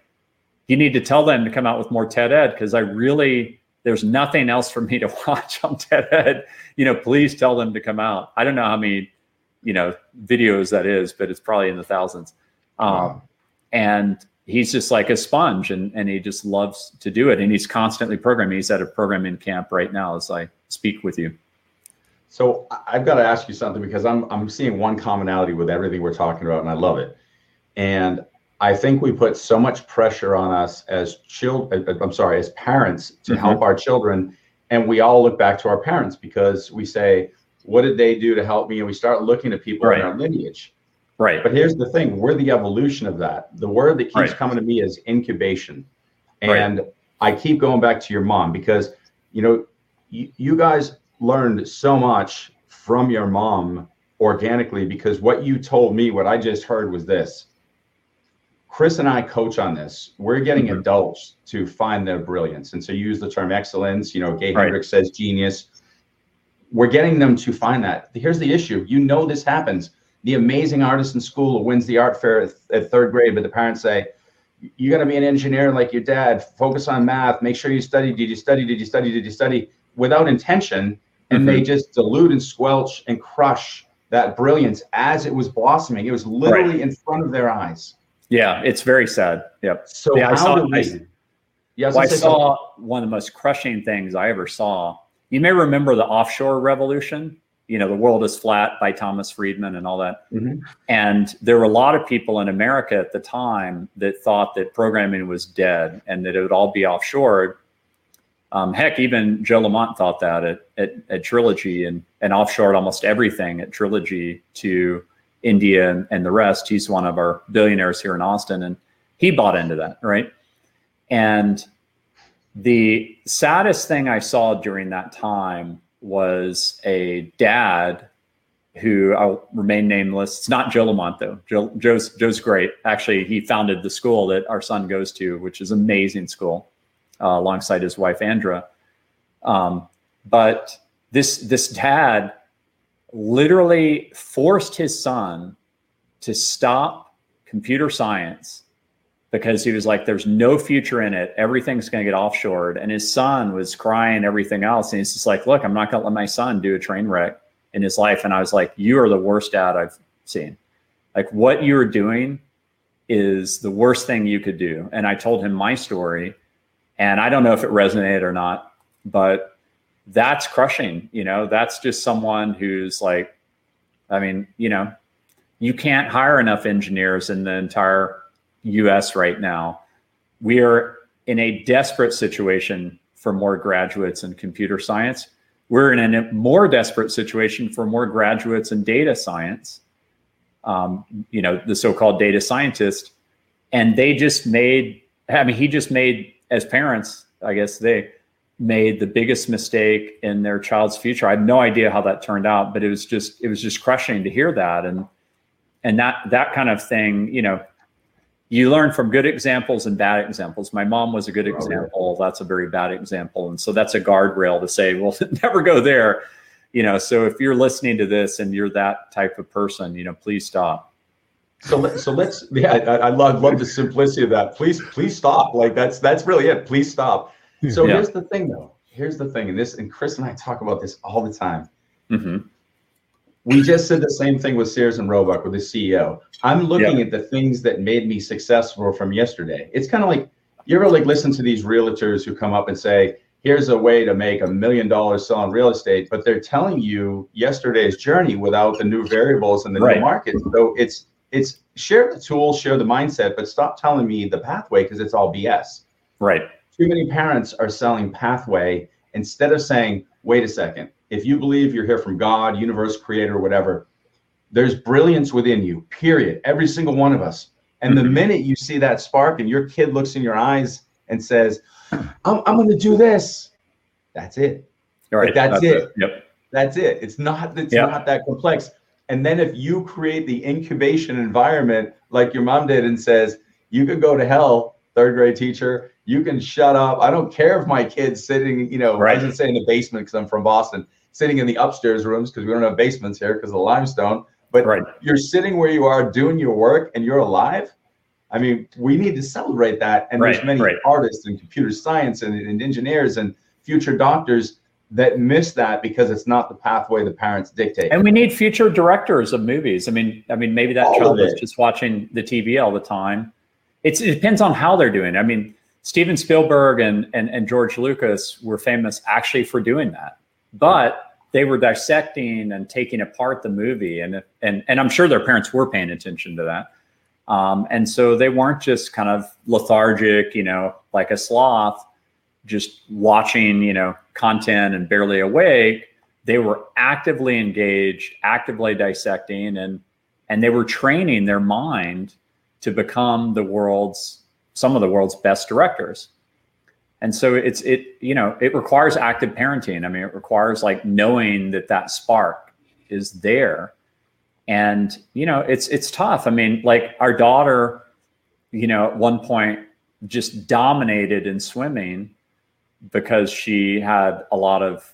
you need to tell them to come out with more TED Ed because I really there's nothing else for me to watch on TED Ed. You know, please tell them to come out. I don't know how many, you know, videos that is, but it's probably in the thousands. Um, wow. And he's just like a sponge, and and he just loves to do it, and he's constantly programming. He's at a programming camp right now as I speak with you. So I've got to ask you something because I'm I'm seeing one commonality with everything we're talking about, and I love it. And I think we put so much pressure on us as children, uh, I'm sorry, as parents to mm-hmm. help our children. And we all look back to our parents because we say, what did they do to help me? And we start looking at people right. in our lineage. Right. But here's the thing we're the evolution of that. The word that keeps right. coming to me is incubation. And right. I keep going back to your mom because, you know, you, you guys learned so much from your mom organically because what you told me, what I just heard was this Chris and I coach on this. We're getting mm-hmm. adults to find their brilliance. And so you use the term excellence, you know, Gay right. Hendricks says genius. We're getting them to find that. Here's the issue. You know this happens. The amazing artist in school who wins the art fair at, at third grade, but the parents say, you're going to be an engineer like your dad. Focus on math. Make sure you study. Did you study? Did you study? Did you study? Without intention. And mm-hmm. they just dilute and squelch and crush that brilliance as it was blossoming. It was literally right. in front of their eyes. Yeah, it's very sad. Yep. So yeah, I saw. We, I, well, I saw one of the most crushing things I ever saw. You may remember the offshore revolution. you know, The World is Flat by Thomas Friedman and all that. Mm-hmm. And there were a lot of people in America at the time that thought that programming was dead and that it would all be offshored. Um, heck, even Joe Liemandt thought that at, at, at, Trilogy and, and offshored almost everything at Trilogy to India and, the rest. He's one of our billionaires here in Austin, and he bought into that, right? And the saddest thing I saw during that time was a dad who I'll remain nameless. It's not Joe Liemandt though. Joe, Joe's Joe's great. Actually, he founded the school that our son goes to, which is amazing school, uh, alongside his wife Andra. Um, but this this dad literally forced his son to stop computer science because he was like, there's no future in it. Everything's going to get offshored. And his son was crying everything else. And he's just like, look, I'm not going to let my son do a train wreck in his life. And I was like, you are the worst dad I've seen. Like what you're doing is the worst thing you could do. And I told him my story. And I don't know if it resonated or not, but that's crushing. You know, that's just someone who's like, I mean, you know, you can't hire enough engineers in the entire US right now, we are in a desperate situation for more graduates in computer science. We're in a more desperate situation for more graduates in data science, um, you know, the so called data scientist. And they just made, I mean, he just made, as parents, I guess they made the biggest mistake in their child's future. I have no idea how that turned out, but it was just, it was just crushing to hear that. And, and that, that kind of thing, you know, you learn from good examples and bad examples. My mom was a good oh, example. That's a very bad example. And so that's a guardrail to say, well, never go there. You know, so if you're listening to this and you're that type of person, you know, please stop. So, so let's, yeah, I, I love, love the simplicity of that. Please, please stop. Like that's, that's really it. Please stop. So yeah. here's the thing though. Here's the thing. And this, and Chris and I talk about this all the time. Mm-hmm we just said the same thing with Sears and Roebuck with the CEO. I'm looking at the things that made me successful from yesterday. It's kind of like you ever like listen to these realtors who come up and say, here's a way to make a million dollars selling real estate, but they're telling you yesterday's journey without the new variables in the right. new market. So it's it's share the tools, share the mindset, but stop telling me the pathway because it's all BS. Right. Too many parents are selling pathway instead of saying, wait a second, if you believe you're here from God, universe, creator, whatever, there's brilliance within you, period. Every single one of us. And the mm-hmm. minute you see that spark and your kid looks in your eyes and says, I'm, I'm going to do this, that's it. All right. Like, that's, that's it. it. Yep. That's it. It's not, it's yep. not that complex. And then if you create the incubation environment like your mom did and says, you could go to hell, third grade teacher, you can shut up. I don't care if my kid's sitting, you know, right. I didn't say in the basement because I'm from Boston sitting in the upstairs rooms because we don't have basements here because of the limestone. But right. you're sitting where you are doing your work and you're alive. I mean, we need to celebrate that. And right, there's many right. artists and computer science and, and engineers and future doctors that miss that because it's not the pathway the parents dictate. And we need future directors of movies. I mean, I mean, maybe that all child is just watching the TV all the time. It's, it depends on how they're doing. I mean, Steven Spielberg and, and, and George Lucas were famous actually for doing that but they were dissecting and taking apart the movie and and and I'm sure their parents were paying attention to that. Um, and so they weren't just kind of lethargic, you know, like a sloth, just watching, you know, content and barely awake. They were actively engaged, actively dissecting, and and they were training their mind to become the world's some of the world's best directors. And so it's it you know it requires active parenting. I mean it requires like knowing that that spark is there. And you know it's it's tough. I mean like our daughter you know at one point just dominated in swimming because she had a lot of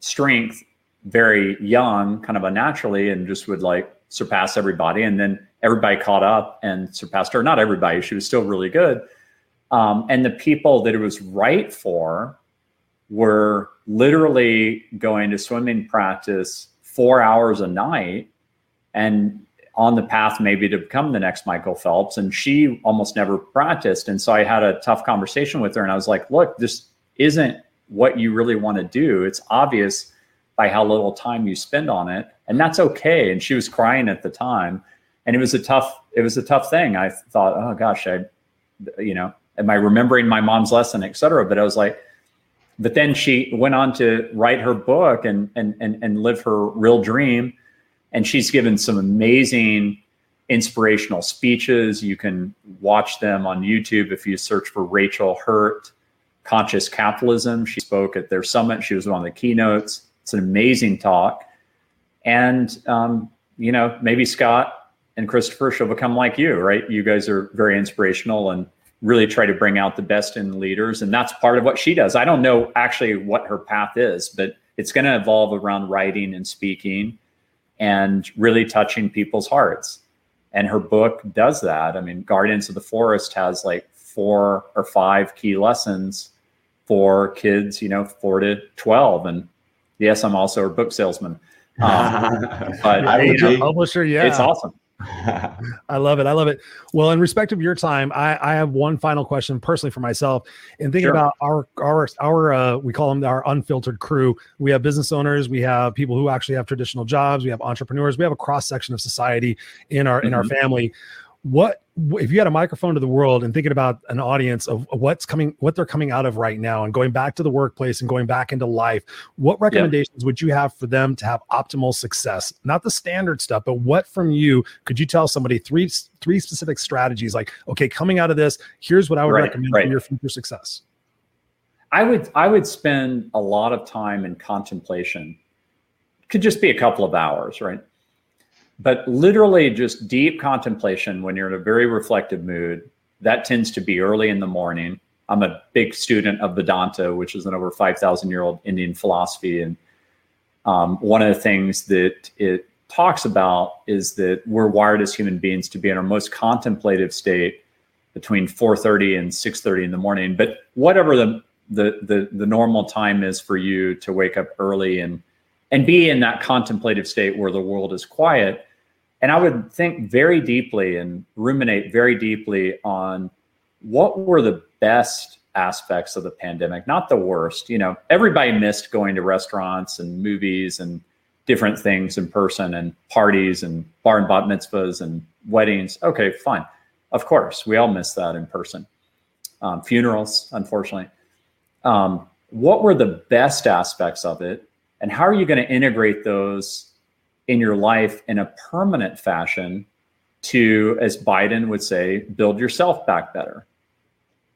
strength very young kind of unnaturally and just would like surpass everybody and then everybody caught up and surpassed her not everybody she was still really good um, and the people that it was right for were literally going to swimming practice four hours a night and on the path maybe to become the next Michael Phelps. And she almost never practiced. And so I had a tough conversation with her and I was like, look, this isn't what you really want to do. It's obvious by how little time you spend on it, and that's okay. And she was crying at the time, and it was a tough it was a tough thing. I thought, oh gosh, I, you know, am I remembering my mom's lesson, et cetera? But I was like, but then she went on to write her book and and and and live her real dream, and she's given some amazing inspirational speeches. You can watch them on YouTube if you search for Rachel Hurt conscious capitalism. She spoke at their summit. She was one of the keynotes. It's an amazing talk. And, um, you know, maybe Scott and Christopher shall become like you, right? You guys are very inspirational and really try to bring out the best in leaders. And that's part of what she does. I don't know actually what her path is, but it's going to evolve around writing and speaking and really touching people's hearts. And her book does that. I mean, Guardians of the Forest has like four or five key lessons for kids, you know, four to 12. And yes, I'm also a book salesman. Um, but I would know, publisher, yeah, it's awesome. I love it. I love it. Well, in respect of your time, I, I have one final question personally for myself. And thinking sure. about our our our uh, we call them our unfiltered crew. We have business owners, we have people who actually have traditional jobs, we have entrepreneurs, we have a cross section of society in our mm-hmm. in our mm-hmm. family what if you had a microphone to the world and thinking about an audience of what's coming what they're coming out of right now and going back to the workplace and going back into life what recommendations yeah. would you have for them to have optimal success not the standard stuff but what from you could you tell somebody three three specific strategies like okay coming out of this here's what i would right, recommend right. for your future success i would i would spend a lot of time in contemplation could just be a couple of hours right but literally just deep contemplation when you're in a very reflective mood that tends to be early in the morning. I'm a big student of vedanta which is an over 5000 year old indian philosophy. And um, one of the things that it talks about is that we're wired as human beings to be in our most contemplative state between 4.30 and 6.30 in the morning. But whatever the, the the the normal time is for you to wake up early and and be in that contemplative state where the world is quiet and I would think very deeply and ruminate very deeply on what were the best aspects of the pandemic, not the worst. You know, everybody missed going to restaurants and movies and different things in person and parties and bar and bat mitzvahs and weddings. Okay, fine. Of course, we all miss that in person. Um, funerals, unfortunately. Um, what were the best aspects of it? And how are you going to integrate those in your life in a permanent fashion to, as Biden would say, build yourself back better.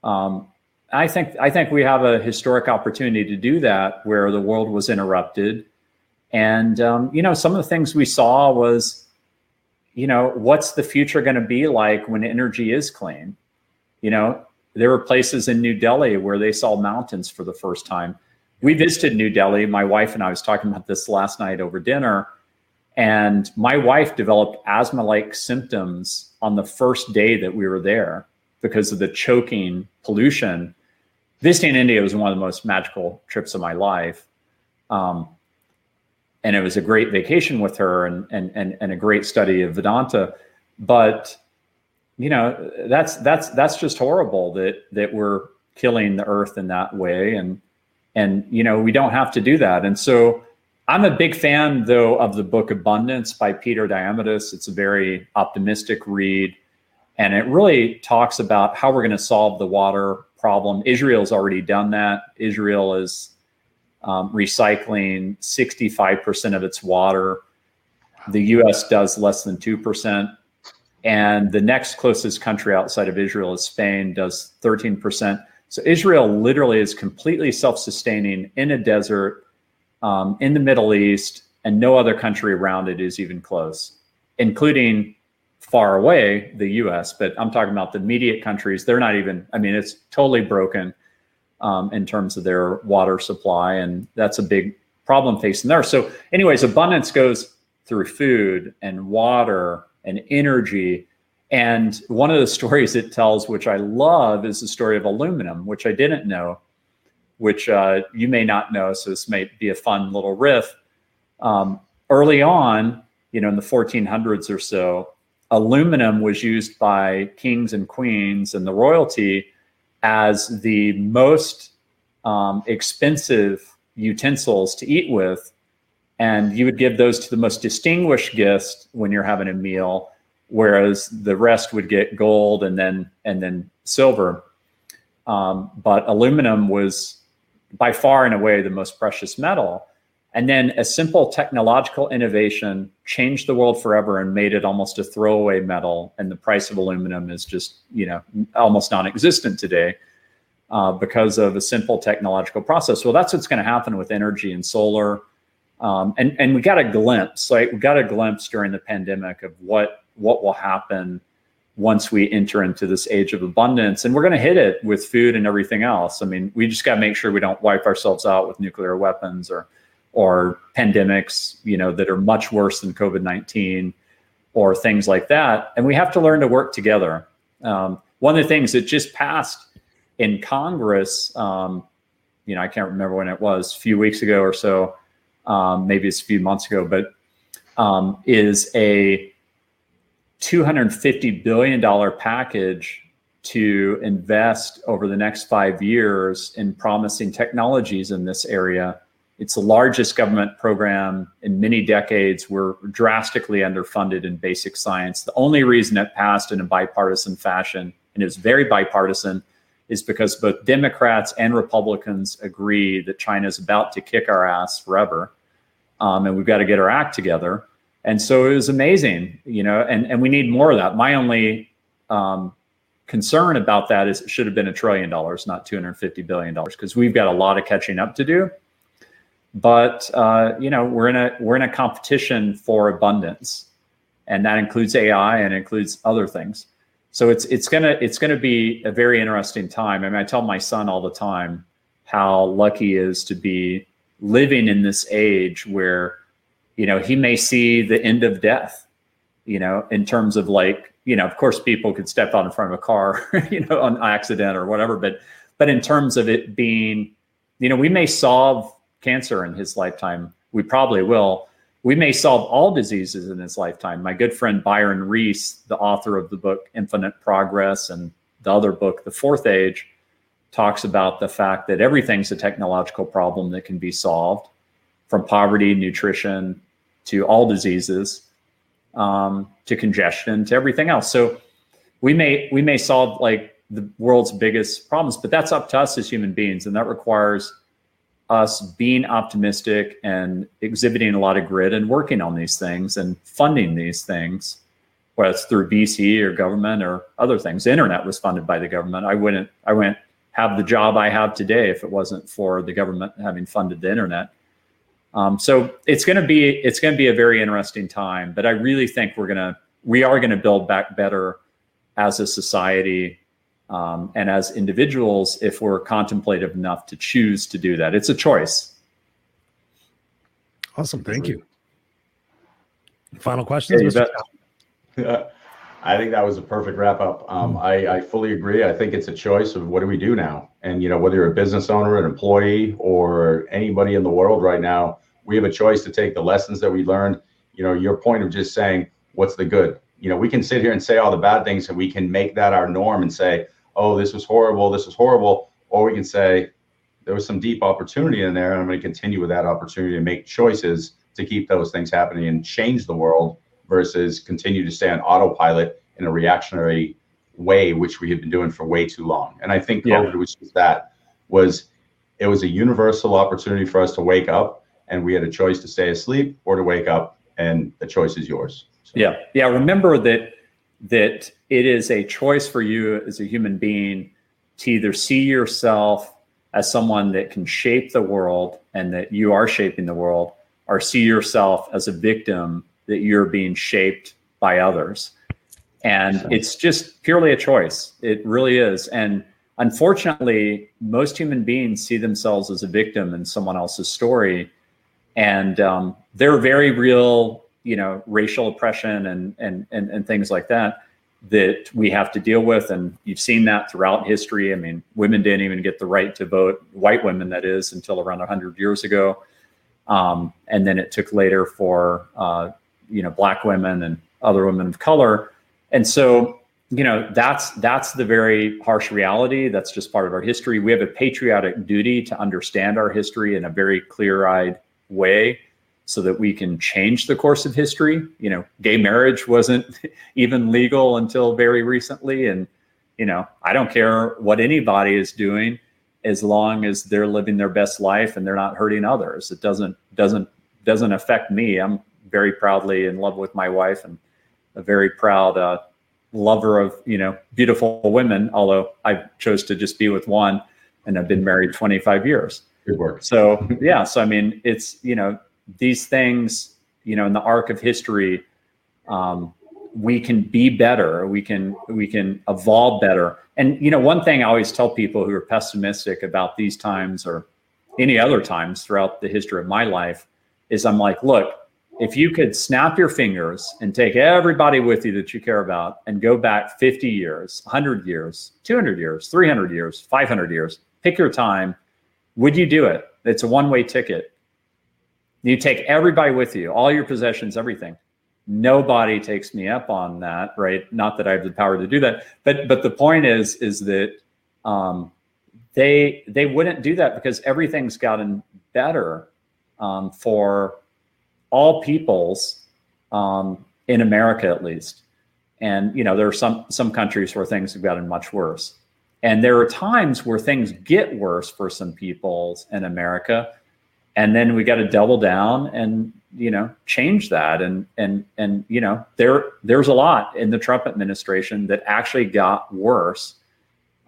Um, I think I think we have a historic opportunity to do that where the world was interrupted, and um, you know some of the things we saw was, you know, what's the future going to be like when energy is clean? You know, there were places in New Delhi where they saw mountains for the first time. We visited New Delhi. My wife and I was talking about this last night over dinner and my wife developed asthma like symptoms on the first day that we were there because of the choking pollution. This day in India was one of the most magical trips of my life. Um, and it was a great vacation with her and, and, and, and a great study of Vedanta. But, you know, that's, that's, that's just horrible that, that we're killing the earth in that way. And, and, you know, we don't have to do that. And so, I'm a big fan, though, of the book Abundance by Peter Diamandis. It's a very optimistic read, and it really talks about how we're going to solve the water problem. Israel's already done that. Israel is um, recycling 65% of its water. The US does less than 2%. And the next closest country outside of Israel is Spain, does 13%. So Israel literally is completely self sustaining in a desert um, in the Middle East, and no other country around it is even close, including far away the US. But I'm talking about the immediate countries. They're not even, I mean, it's totally broken um, in terms of their water supply. And that's a big problem facing there. So, anyways, abundance goes through food and water and energy. And one of the stories it tells, which I love, is the story of aluminum, which I didn't know which uh, you may not know. So this may be a fun little riff. Um, early on, you know, in the 1400s or so, aluminum was used by kings and queens and the royalty as the most um, expensive utensils to eat with and you would give those to the most distinguished guest when you're having a meal, whereas the rest would get gold and then and then silver. Um, but aluminum was by far and away the most precious metal. And then a simple technological innovation changed the world forever and made it almost a throwaway metal. And the price of aluminum is just, you know, almost non-existent today uh, because of a simple technological process. Well, that's what's going to happen with energy and solar. Um, and and we got a glimpse, like we got a glimpse during the pandemic of what what will happen once we enter into this age of abundance and we're going to hit it with food and everything else. I mean we just got to make sure we don't wipe ourselves out with nuclear weapons or or pandemics you know that are much worse than covid-19 or things like that. And we have to learn to work together. Um, one of the things that just passed in congress um, you know i can't remember when it was a few weeks ago or so um, maybe it's a few months ago but um, is a $250 billion package to invest over the next five years in promising technologies in this area. It's the largest government program in many decades. We're drastically underfunded in basic science. The only reason it passed in a bipartisan fashion, and it was very bipartisan, is because both Democrats and Republicans agree that China is about to kick our ass forever. Um, and we've got to get our act together. And so it was amazing, you know, and, and we need more of that. My only um, concern about that is it should have been a trillion dollars, not $250 billion, because we've got a lot of catching up to do. But uh, you know, we're in a we're in a competition for abundance, and that includes AI and includes other things. So it's it's gonna it's gonna be a very interesting time. I mean, I tell my son all the time how lucky he is to be living in this age where you know, he may see the end of death, you know, in terms of like, you know, of course people could step out in front of a car, you know, on accident or whatever, but but in terms of it being, you know, we may solve cancer in his lifetime. We probably will. We may solve all diseases in his lifetime. My good friend Byron Reese, the author of the book Infinite Progress and the other book, The Fourth Age, talks about the fact that everything's a technological problem that can be solved from poverty, nutrition, to all diseases, um, to congestion, to everything else. So we may we may solve like the world's biggest problems, but that's up to us as human beings, and that requires us being optimistic and exhibiting a lot of grit and working on these things and funding these things, whether it's through VC or government or other things. The internet was funded by the government. I wouldn't I wouldn't have the job I have today if it wasn't for the government having funded the internet. Um, so it's going to be it's going to be a very interesting time. But I really think we're gonna we are going to build back better as a society um, and as individuals if we're contemplative enough to choose to do that. It's a choice. Awesome, thank you. Final questions. Yeah, I think that was a perfect wrap up. Um, I, I, fully agree. I think it's a choice of what do we do now? And, you know, whether you're a business owner, an employee, or anybody in the world right now, we have a choice to take the lessons that we learned. You know, your point of just saying, what's the good? You know, we can sit here and say all the bad things and we can make that our norm and say, oh, this was horrible, this was horrible. Or we can say, there was some deep opportunity in there. And I'm going to continue with that opportunity and make choices to keep those things happening and change the world versus continue to stay on autopilot in a reactionary way, which we have been doing for way too long. And I think COVID yeah. was just that was it was a universal opportunity for us to wake up and we had a choice to stay asleep or to wake up and the choice is yours. So. Yeah. Yeah. Remember that that it is a choice for you as a human being to either see yourself as someone that can shape the world and that you are shaping the world or see yourself as a victim that you're being shaped by others. And it's just purely a choice. It really is. And unfortunately, most human beings see themselves as a victim in someone else's story. And um, there are very real, you know, racial oppression and, and, and, and things like that that we have to deal with. And you've seen that throughout history. I mean, women didn't even get the right to vote, white women, that is, until around 100 years ago. Um, and then it took later for uh, you know black women and other women of color and so you know that's that's the very harsh reality that's just part of our history we have a patriotic duty to understand our history in a very clear-eyed way so that we can change the course of history. You know, gay marriage wasn't even legal until very recently. And, you know, I don't care what anybody is doing as long as they're living their best life and they're not hurting others. It doesn't doesn't doesn't affect me. I'm very proudly in love with my wife and a very proud uh, lover of you know beautiful women. Although I chose to just be with one, and I've been married 25 years. Good work. So yeah, so I mean, it's you know these things you know in the arc of history. Um, we can be better we can we can evolve better and you know one thing i always tell people who are pessimistic about these times or any other times throughout the history of my life is i'm like look if you could snap your fingers and take everybody with you that you care about and go back 50 years 100 years 200 years 300 years 500 years pick your time would you do it? It's a one-way ticket. You take everybody with you all your possessions everything. Nobody takes me up on that right? Not that i have the power to do that but but the point is is that um, they they wouldn't do that because everything's gotten better um, for all peoples um, in america at least. And you know there are some some countries where things have gotten much worse. And there are times where things get worse for some peoples in america. And then we got to double down and you know change that. And and and you know there there's a lot in the Trump administration that actually got worse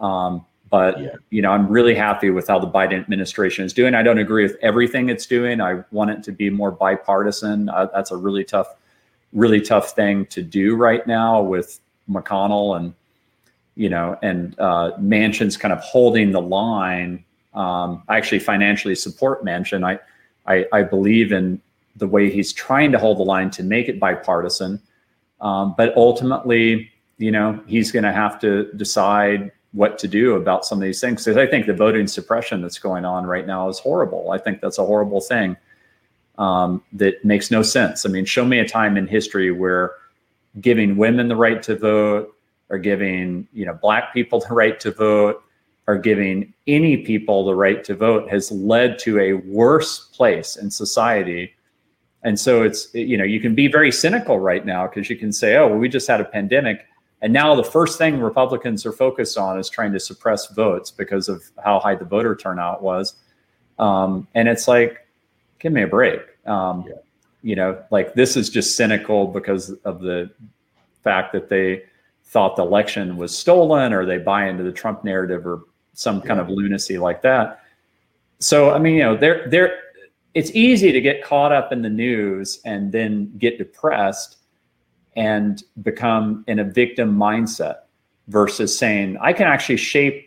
um, but yeah. you know I'm really happy with how the Biden administration is doing. I don't agree with everything it's doing. I want it to be more bipartisan. Uh, that's a really tough really tough thing to do right now with McConnell and you know and uh, Manchin's kind of holding the line. Um, I actually financially support Manchin. I I, I believe in the way he's trying to hold the line to make it bipartisan. Um, but ultimately, you know, he's going to have to decide what to do about some of these things. Because I think the voting suppression that's going on right now is horrible. I think that's a horrible thing um, that makes no sense. I mean, show me a time in history where giving women the right to vote or giving, you know, black people the right to vote or giving any people the right to vote has led to a worse place in society and so it's, you know, you can be very cynical right now because you can say, oh, well, we just had a pandemic. And now the first thing Republicans are focused on is trying to suppress votes because of how high the voter turnout was. Um, and it's like, give me a break. Um, yeah. You know, like this is just cynical because of the fact that they thought the election was stolen or they buy into the Trump narrative or some kind of lunacy like that. So, I mean, you know, they're, they're, it's easy to get caught up in the news and then get depressed and become in a victim mindset versus saying i can actually shape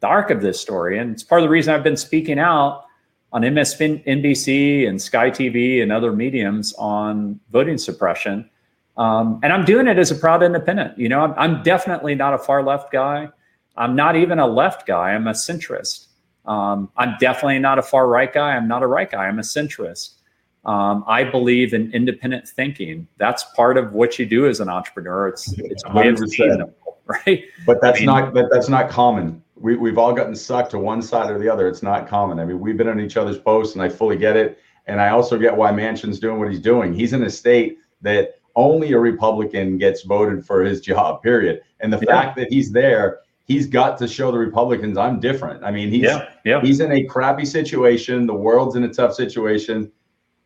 the arc of this story and it's part of the reason i've been speaking out on msnbc and sky tv and other mediums on voting suppression um, and i'm doing it as a proud independent you know I'm, I'm definitely not a far left guy i'm not even a left guy i'm a centrist um, I'm definitely not a far right guy. I'm not a right guy. I'm a centrist. Um, I believe in independent thinking. That's part of what you do as an entrepreneur. It's it's a way of right? But that's I mean, not but that's not common. We we've all gotten sucked to one side or the other. It's not common. I mean, we've been on each other's posts, and I fully get it. And I also get why Manchin's doing what he's doing. He's in a state that only a Republican gets voted for his job. Period. And the yeah. fact that he's there he's got to show the Republicans I'm different. I mean, he's yeah, yeah. he's in a crappy situation. The world's in a tough situation.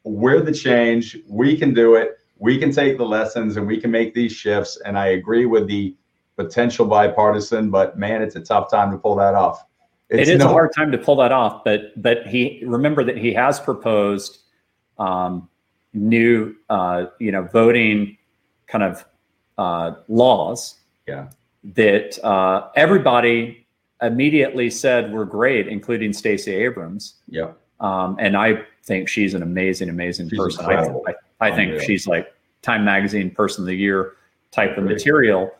We're the change. We can do it. We can take the lessons and we can make these shifts. And I agree with the potential bipartisan, but man, it's a tough time to pull that off. It's it is no- a hard time to pull that off. But but he remember that he has proposed um, new uh, you know voting kind of uh, laws. Yeah that uh, everybody immediately said were great, including Stacey Abrams. Yeah. Um, and I think she's an amazing, amazing she's person. I, I, I, think she's like Time Magazine Person of the Year type of material.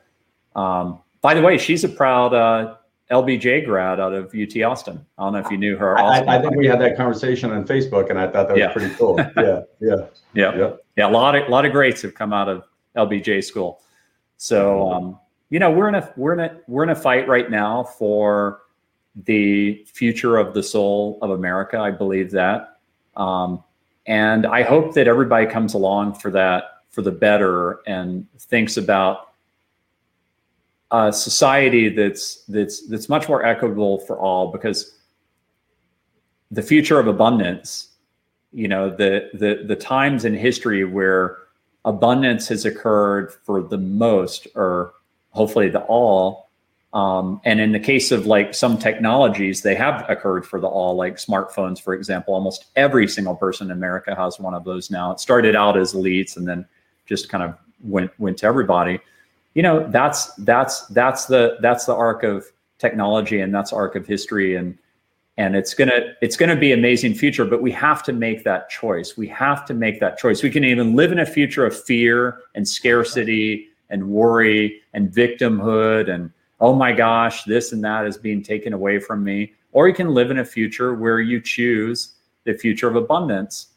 Um, by the way, she's a proud uh, LBJ grad out of UT Austin. I don't know if you knew her. I, I, think we had that conversation on Facebook, and I thought that was yeah. pretty cool. Yeah, yeah, yeah, yeah. Yeah, a lot of a lot of greats have come out of LBJ school. So um, you know we're in a we're in a we're in a fight right now for the future of the soul of America. I believe that. Um, and I hope that everybody comes along for that for the better and thinks about a society that's that's that's much more equitable for all because the future of abundance you know the the the times in history where abundance has occurred for the most or hopefully the all um, and in the case of like some technologies they have occurred for the all like smartphones for example. Almost every single person in america has one of those now. It started out as elites and then just kind of went went to everybody. You know that's that's that's the that's the arc of technology and that's arc of history. And and it's gonna it's gonna be amazing future but we have to make that choice. We have to make that choice. We can even live in a future of fear and scarcity and worry and victimhood and oh my gosh this and that is being taken away from me or you can live in a future where you choose the future of abundance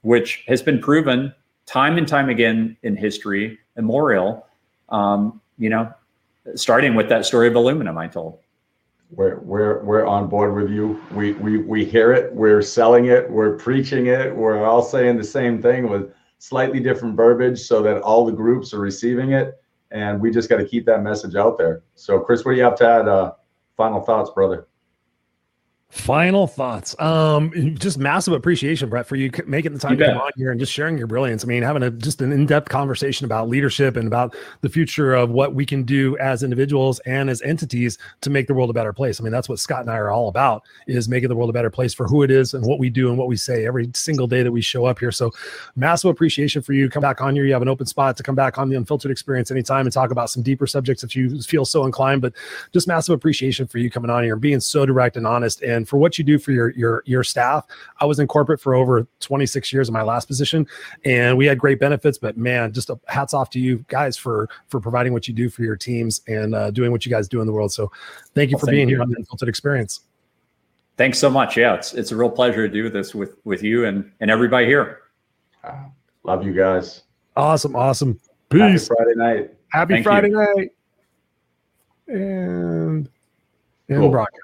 which has been proven time and time again in history memorial um, you know starting with that story of aluminum i told we're we're we're on board with you. We we we hear it. We're selling it. We're preaching it. We're all saying the same thing with slightly different verbiage, so that all the groups are receiving it. And we just got to keep that message out there. So, Chris, what do you have to add? Uh, final thoughts, brother. Final thoughts. Um, just massive appreciation, Brett, for you making the time to come on here and just sharing your brilliance. I mean, having a just an in-depth conversation about leadership and about the future of what we can do as individuals and as entities to make the world a better place. I mean, that's what Scott and I are all about: is making the world a better place for who it is and what we do and what we say every single day that we show up here. So, massive appreciation for you. Come back on here. You have an open spot to come back on the Unfiltered Experience anytime and talk about some deeper subjects if you feel so inclined. But just massive appreciation for you coming on here and being so direct and honest and and for what you do for your your your staff. I was in corporate for over 26 years in my last position, and we had great benefits. But man, just a, hats off to you guys for for providing what you do for your teams and uh, doing what you guys do in the world. So, thank you well, for thank being you. here on the Unfiltered Experience. Thanks so much. Yeah, it's it's a real pleasure to do this with with you and and everybody here. Uh, love you guys. Awesome, awesome. Peace. Happy Friday night. Happy Thank Friday you. night. And in cool. broadcast.